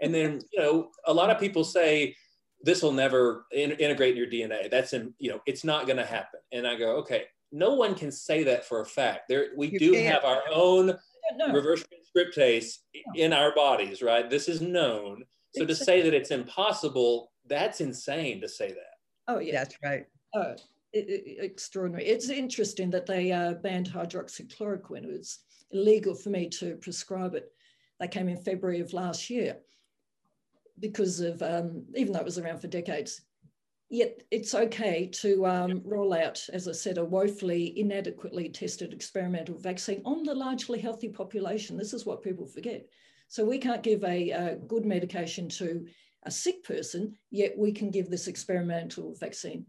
And then, you know, a lot of people say, this will never in- integrate in your DNA. That's in, you know, it's not going to happen. And I go, okay, no one can say that for a fact. There, we You do can't. have our own I don't know. reverse transcriptase in our bodies, right? This is known. So to say that it's impossible, that's insane to say that. Oh yeah, that's right. oh, i- i- extraordinary. It's interesting that they uh, banned hydroxychloroquine. It was illegal for me to prescribe it. They came in February of last year because of, um, even though it was around for decades. Yet it's okay to um, roll out, as I said, a woefully inadequately tested experimental vaccine on the largely healthy population. This is what people forget. So we can't give a, a good medication to a sick person, yet we can give this experimental vaccine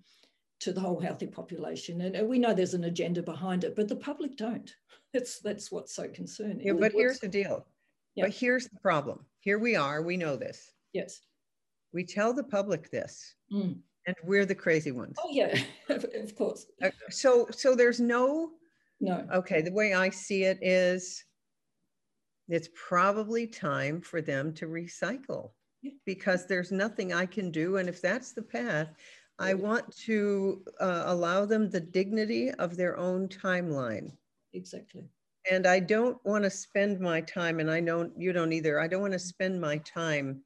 to the whole healthy population. And we know there's an agenda behind it, but the public don't. That's that's what's so concerning. Yeah, but here's the deal. Yeah. But here's the problem. Here we are, we know this. Yes. We tell the public this, Mm. and we're the crazy ones. Oh yeah, of, course. Uh, So, so there's no, No. okay, the way I see it is it's probably time for them to recycle Yeah. because there's nothing I can do. And if that's the path, I want to uh, allow them the dignity of their own timeline. Exactly. And I don't want to spend my time, and I know you don't either. I don't want to spend my time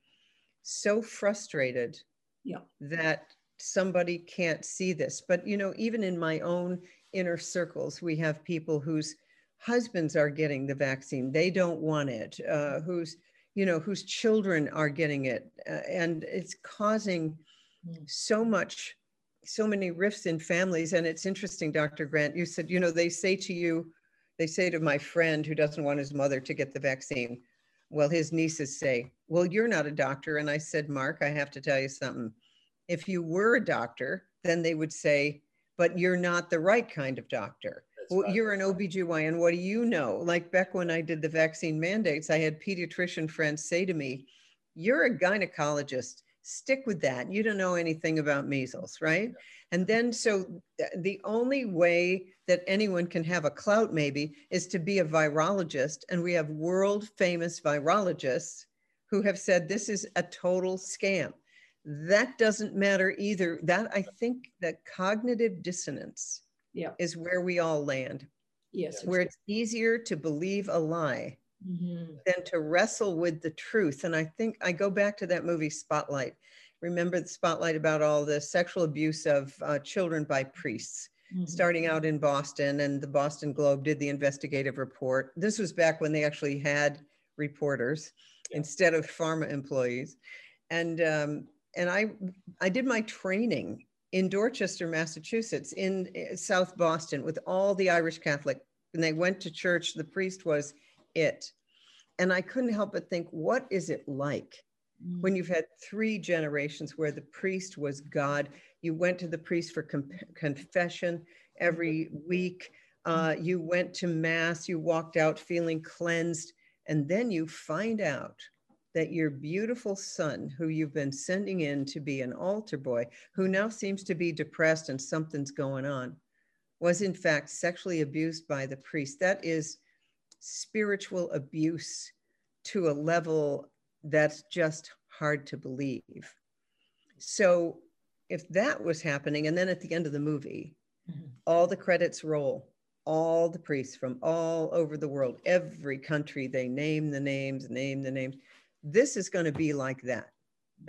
so frustrated Yeah. that somebody can't see this. But, you know, even in my own inner circles, we have people whose husbands are getting the vaccine. They don't want it, uh, whose, you know, whose children are getting it. Uh, and it's causing hmm. so much, so many rifts in families. And it's interesting, Dr. Grant, you said, you know, they say to you, they say to my friend who doesn't want his mother to get the vaccine, well, his nieces say, well, you're not a doctor. And I said, Mark, I have to tell you something. If you were a doctor, then they would say, but you're not the right kind of doctor. well, right. you're an OBGYN. What do you know? Like back when I did the vaccine mandates, I had pediatrician friends say to me, You're a gynecologist. Stick with that. You don't know anything about measles, right? Yeah. And then, so the only way that anyone can have a clout, maybe, is to be a virologist. And we have world famous virologists who have said this is a total scam that doesn't matter either. That I think that cognitive dissonance yeah. is where we all land. Yes. Where it's easier to believe a lie mm-hmm. than to wrestle with the truth. And I think I go back to that movie Spotlight. Remember the spotlight about all the sexual abuse of uh, children by priests, mm-hmm. starting out in Boston, and the Boston Globe did the investigative report. This was back when they actually had reporters yeah. instead of pharma employees. And um, and I I did my training in Dorchester, Massachusetts, in eh, South Boston, with all the Irish Catholic, and they went to church. The priest was it, and I couldn't help but think, what is it like mm. when you've had three generations where the priest was God? You went to the priest for confession every week. Uh, you went to mass. You walked out feeling cleansed, and then you find out that your beautiful son, who you've been sending in to be an altar boy, who now seems to be depressed and something's going on, was in fact sexually abused by the priest. That is spiritual abuse to a level that's just hard to believe. So, if that was happening, and then at the end of the movie, mm-hmm. all the credits roll, all the priests from all over the world, every country, they name the names, name the names this is going to be like that.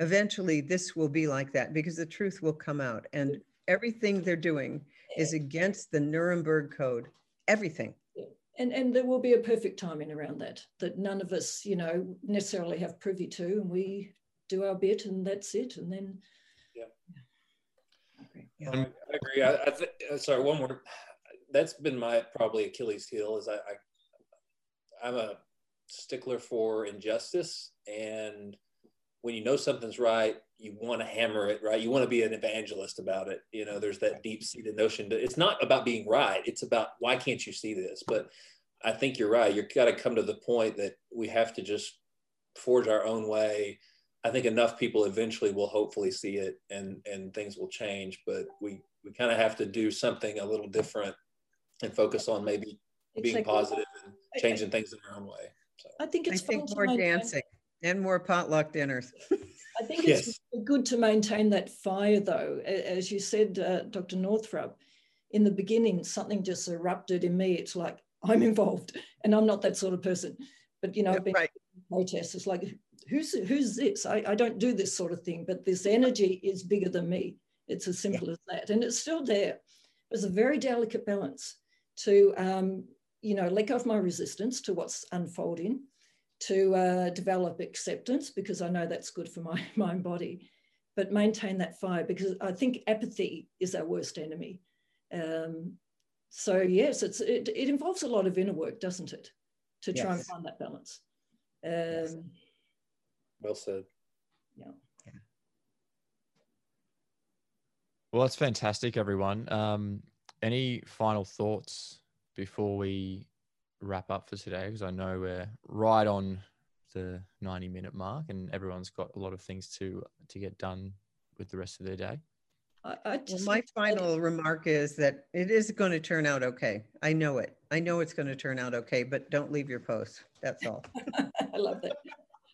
Eventually, this will be like that because the truth will come out. And everything they're doing is against the Nuremberg Code. Everything. And, and there will be a perfect timing around that, that none of us, you know, necessarily have privy to. And we do our bit and that's it. And then. Yeah. I agree. I, I th- uh, sorry, one more. That's been my probably Achilles heel is I, I I'm a stickler for injustice and when you know something's right you want to hammer it right you want to be an evangelist about it you know there's that deep seated notion that it's not about being right it's about why can't you see this but i think you're right you've got to come to the point that we have to just forge our own way i think enough people eventually will hopefully see it and and things will change but we we kind of have to do something a little different and focus on maybe being like, positive and changing things in our own way so. I think it's I think more dancing and more potluck dinners. I think it's yes. good to maintain that fire, though. As you said, uh, Dr. Northrup, in the beginning, something just erupted in me. It's like I'm involved, and I'm not that sort of person. But you know, yeah, I've been right. protests. It's like, who's who's this? I, I don't do this sort of thing, but this energy is bigger than me. It's as simple yeah. as that, and it's still there. It was a very delicate balance to um, you know, let go of my resistance to what's unfolding, to uh, develop acceptance because I know that's good for my mind body, but maintain that fire because I think apathy is our worst enemy. Um, so yes, it's it, it involves a lot of inner work, doesn't it, to yes. try and find that balance. Um, yes. Well said. Yeah. Well, that's fantastic, everyone. Um, any final thoughts before we wrap up for today because I know we're right on the 90 minute mark and everyone's got a lot of things to to get done with the rest of their day. I, I well, my final remark is that it is going to turn out okay. I know it. I know it's going to turn out okay, but don't leave your post. That's all. I love that.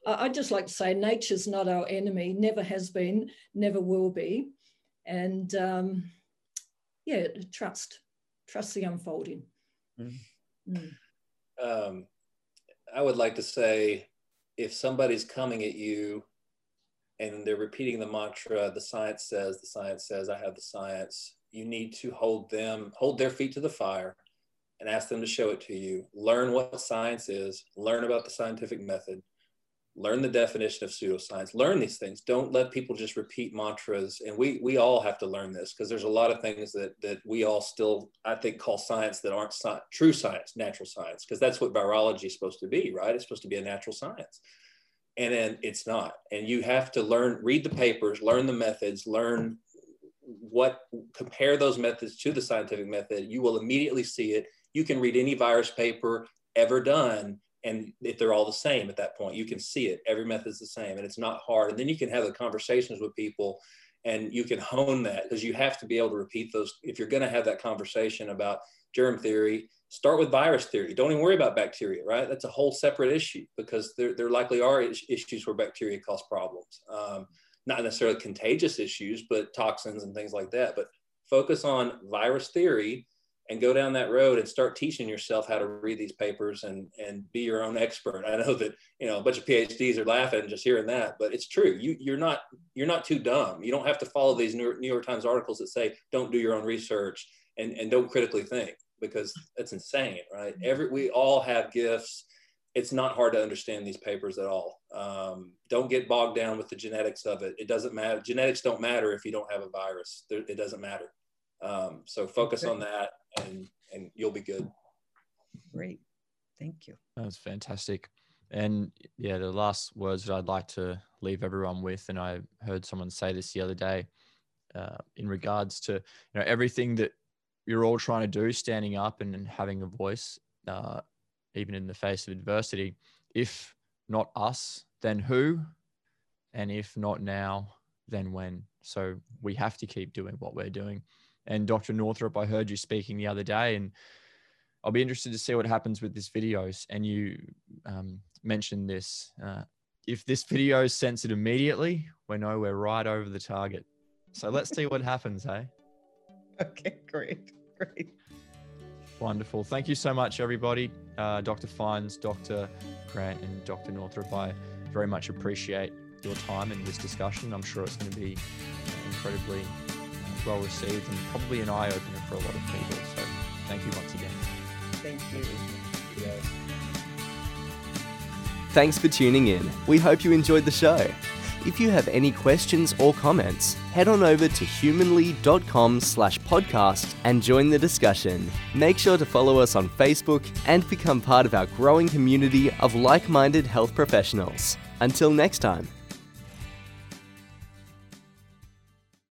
I'd just like to say nature's not our enemy, never has been, never will be. And um, yeah, trust, trust the unfolding. Mm. Um, I would like to say if somebody's coming at you and they're repeating the mantra, the science says, the science says, I have the science, you need to hold them, hold their feet to the fire and ask them to show it to you. Learn what science is, learn about the scientific method, learn the definition of pseudoscience, learn these things. Don't let people just repeat mantras. And we we all have to learn this because there's a lot of things that that we all still, I think, call science that aren't sci- true science, natural science, because that's what virology is supposed to be, right? It's supposed to be a natural science. And then it's not. And you have to learn, read the papers, learn the methods, learn what compare those methods to the scientific method, you will immediately see it. You can read any virus paper ever done, and if they're all the same at that point, you can see it. Every method is the same, and it's not hard. And then you can have the conversations with people, and you can hone that because you have to be able to repeat those. If you're going to have that conversation about germ theory, start with virus theory. Don't even worry about bacteria, right? That's a whole separate issue because there, there likely are issues where bacteria cause problems. Um, not necessarily contagious issues, but toxins and things like that. But focus on virus theory and go down that road and start teaching yourself how to read these papers and and be your own expert. I know that you know a bunch of PhDs are laughing just hearing that, but it's true. You you're not you're not too dumb. You don't have to follow these New York Times articles that say don't do your own research and and don't critically think because that's insane, right? Every we all have gifts it's not hard to understand these papers at all. Um, don't get bogged down with the genetics of it. It doesn't matter. Genetics don't matter if you don't have a virus. It doesn't matter. Um, so focus okay. on that, and and you'll be good. Great, thank you. That was fantastic. And yeah, the last words that I'd like to leave everyone with, and I heard someone say this the other day, uh, in regards to you know everything that you're all trying to do, standing up and, and having a voice. Uh, even in the face of adversity. If not us, then who? And if not now, then when? So we have to keep doing what we're doing. And Dr. Northrup, I heard you speaking the other day, and I'll be interested to see what happens with this videos. And you um, mentioned this. Uh, if this video is censored immediately, we know we're right over the target. So let's see what happens, hey? Okay, great, great. Wonderful. Thank you so much, everybody. Uh, Dr. Fyans, Dr. Grant, and Dr. Northrup. I very much appreciate your time in this discussion. I'm sure it's going to be incredibly uh, well received and probably an eye opener for a lot of people. So thank you once again. Thank you. Yes. Thanks for tuning in. We hope you enjoyed the show. If you have any questions or comments, head on over to humanley.com slash podcast and join the discussion. Make sure to follow us on Facebook and become part of our growing community of like minded health professionals. Until next time.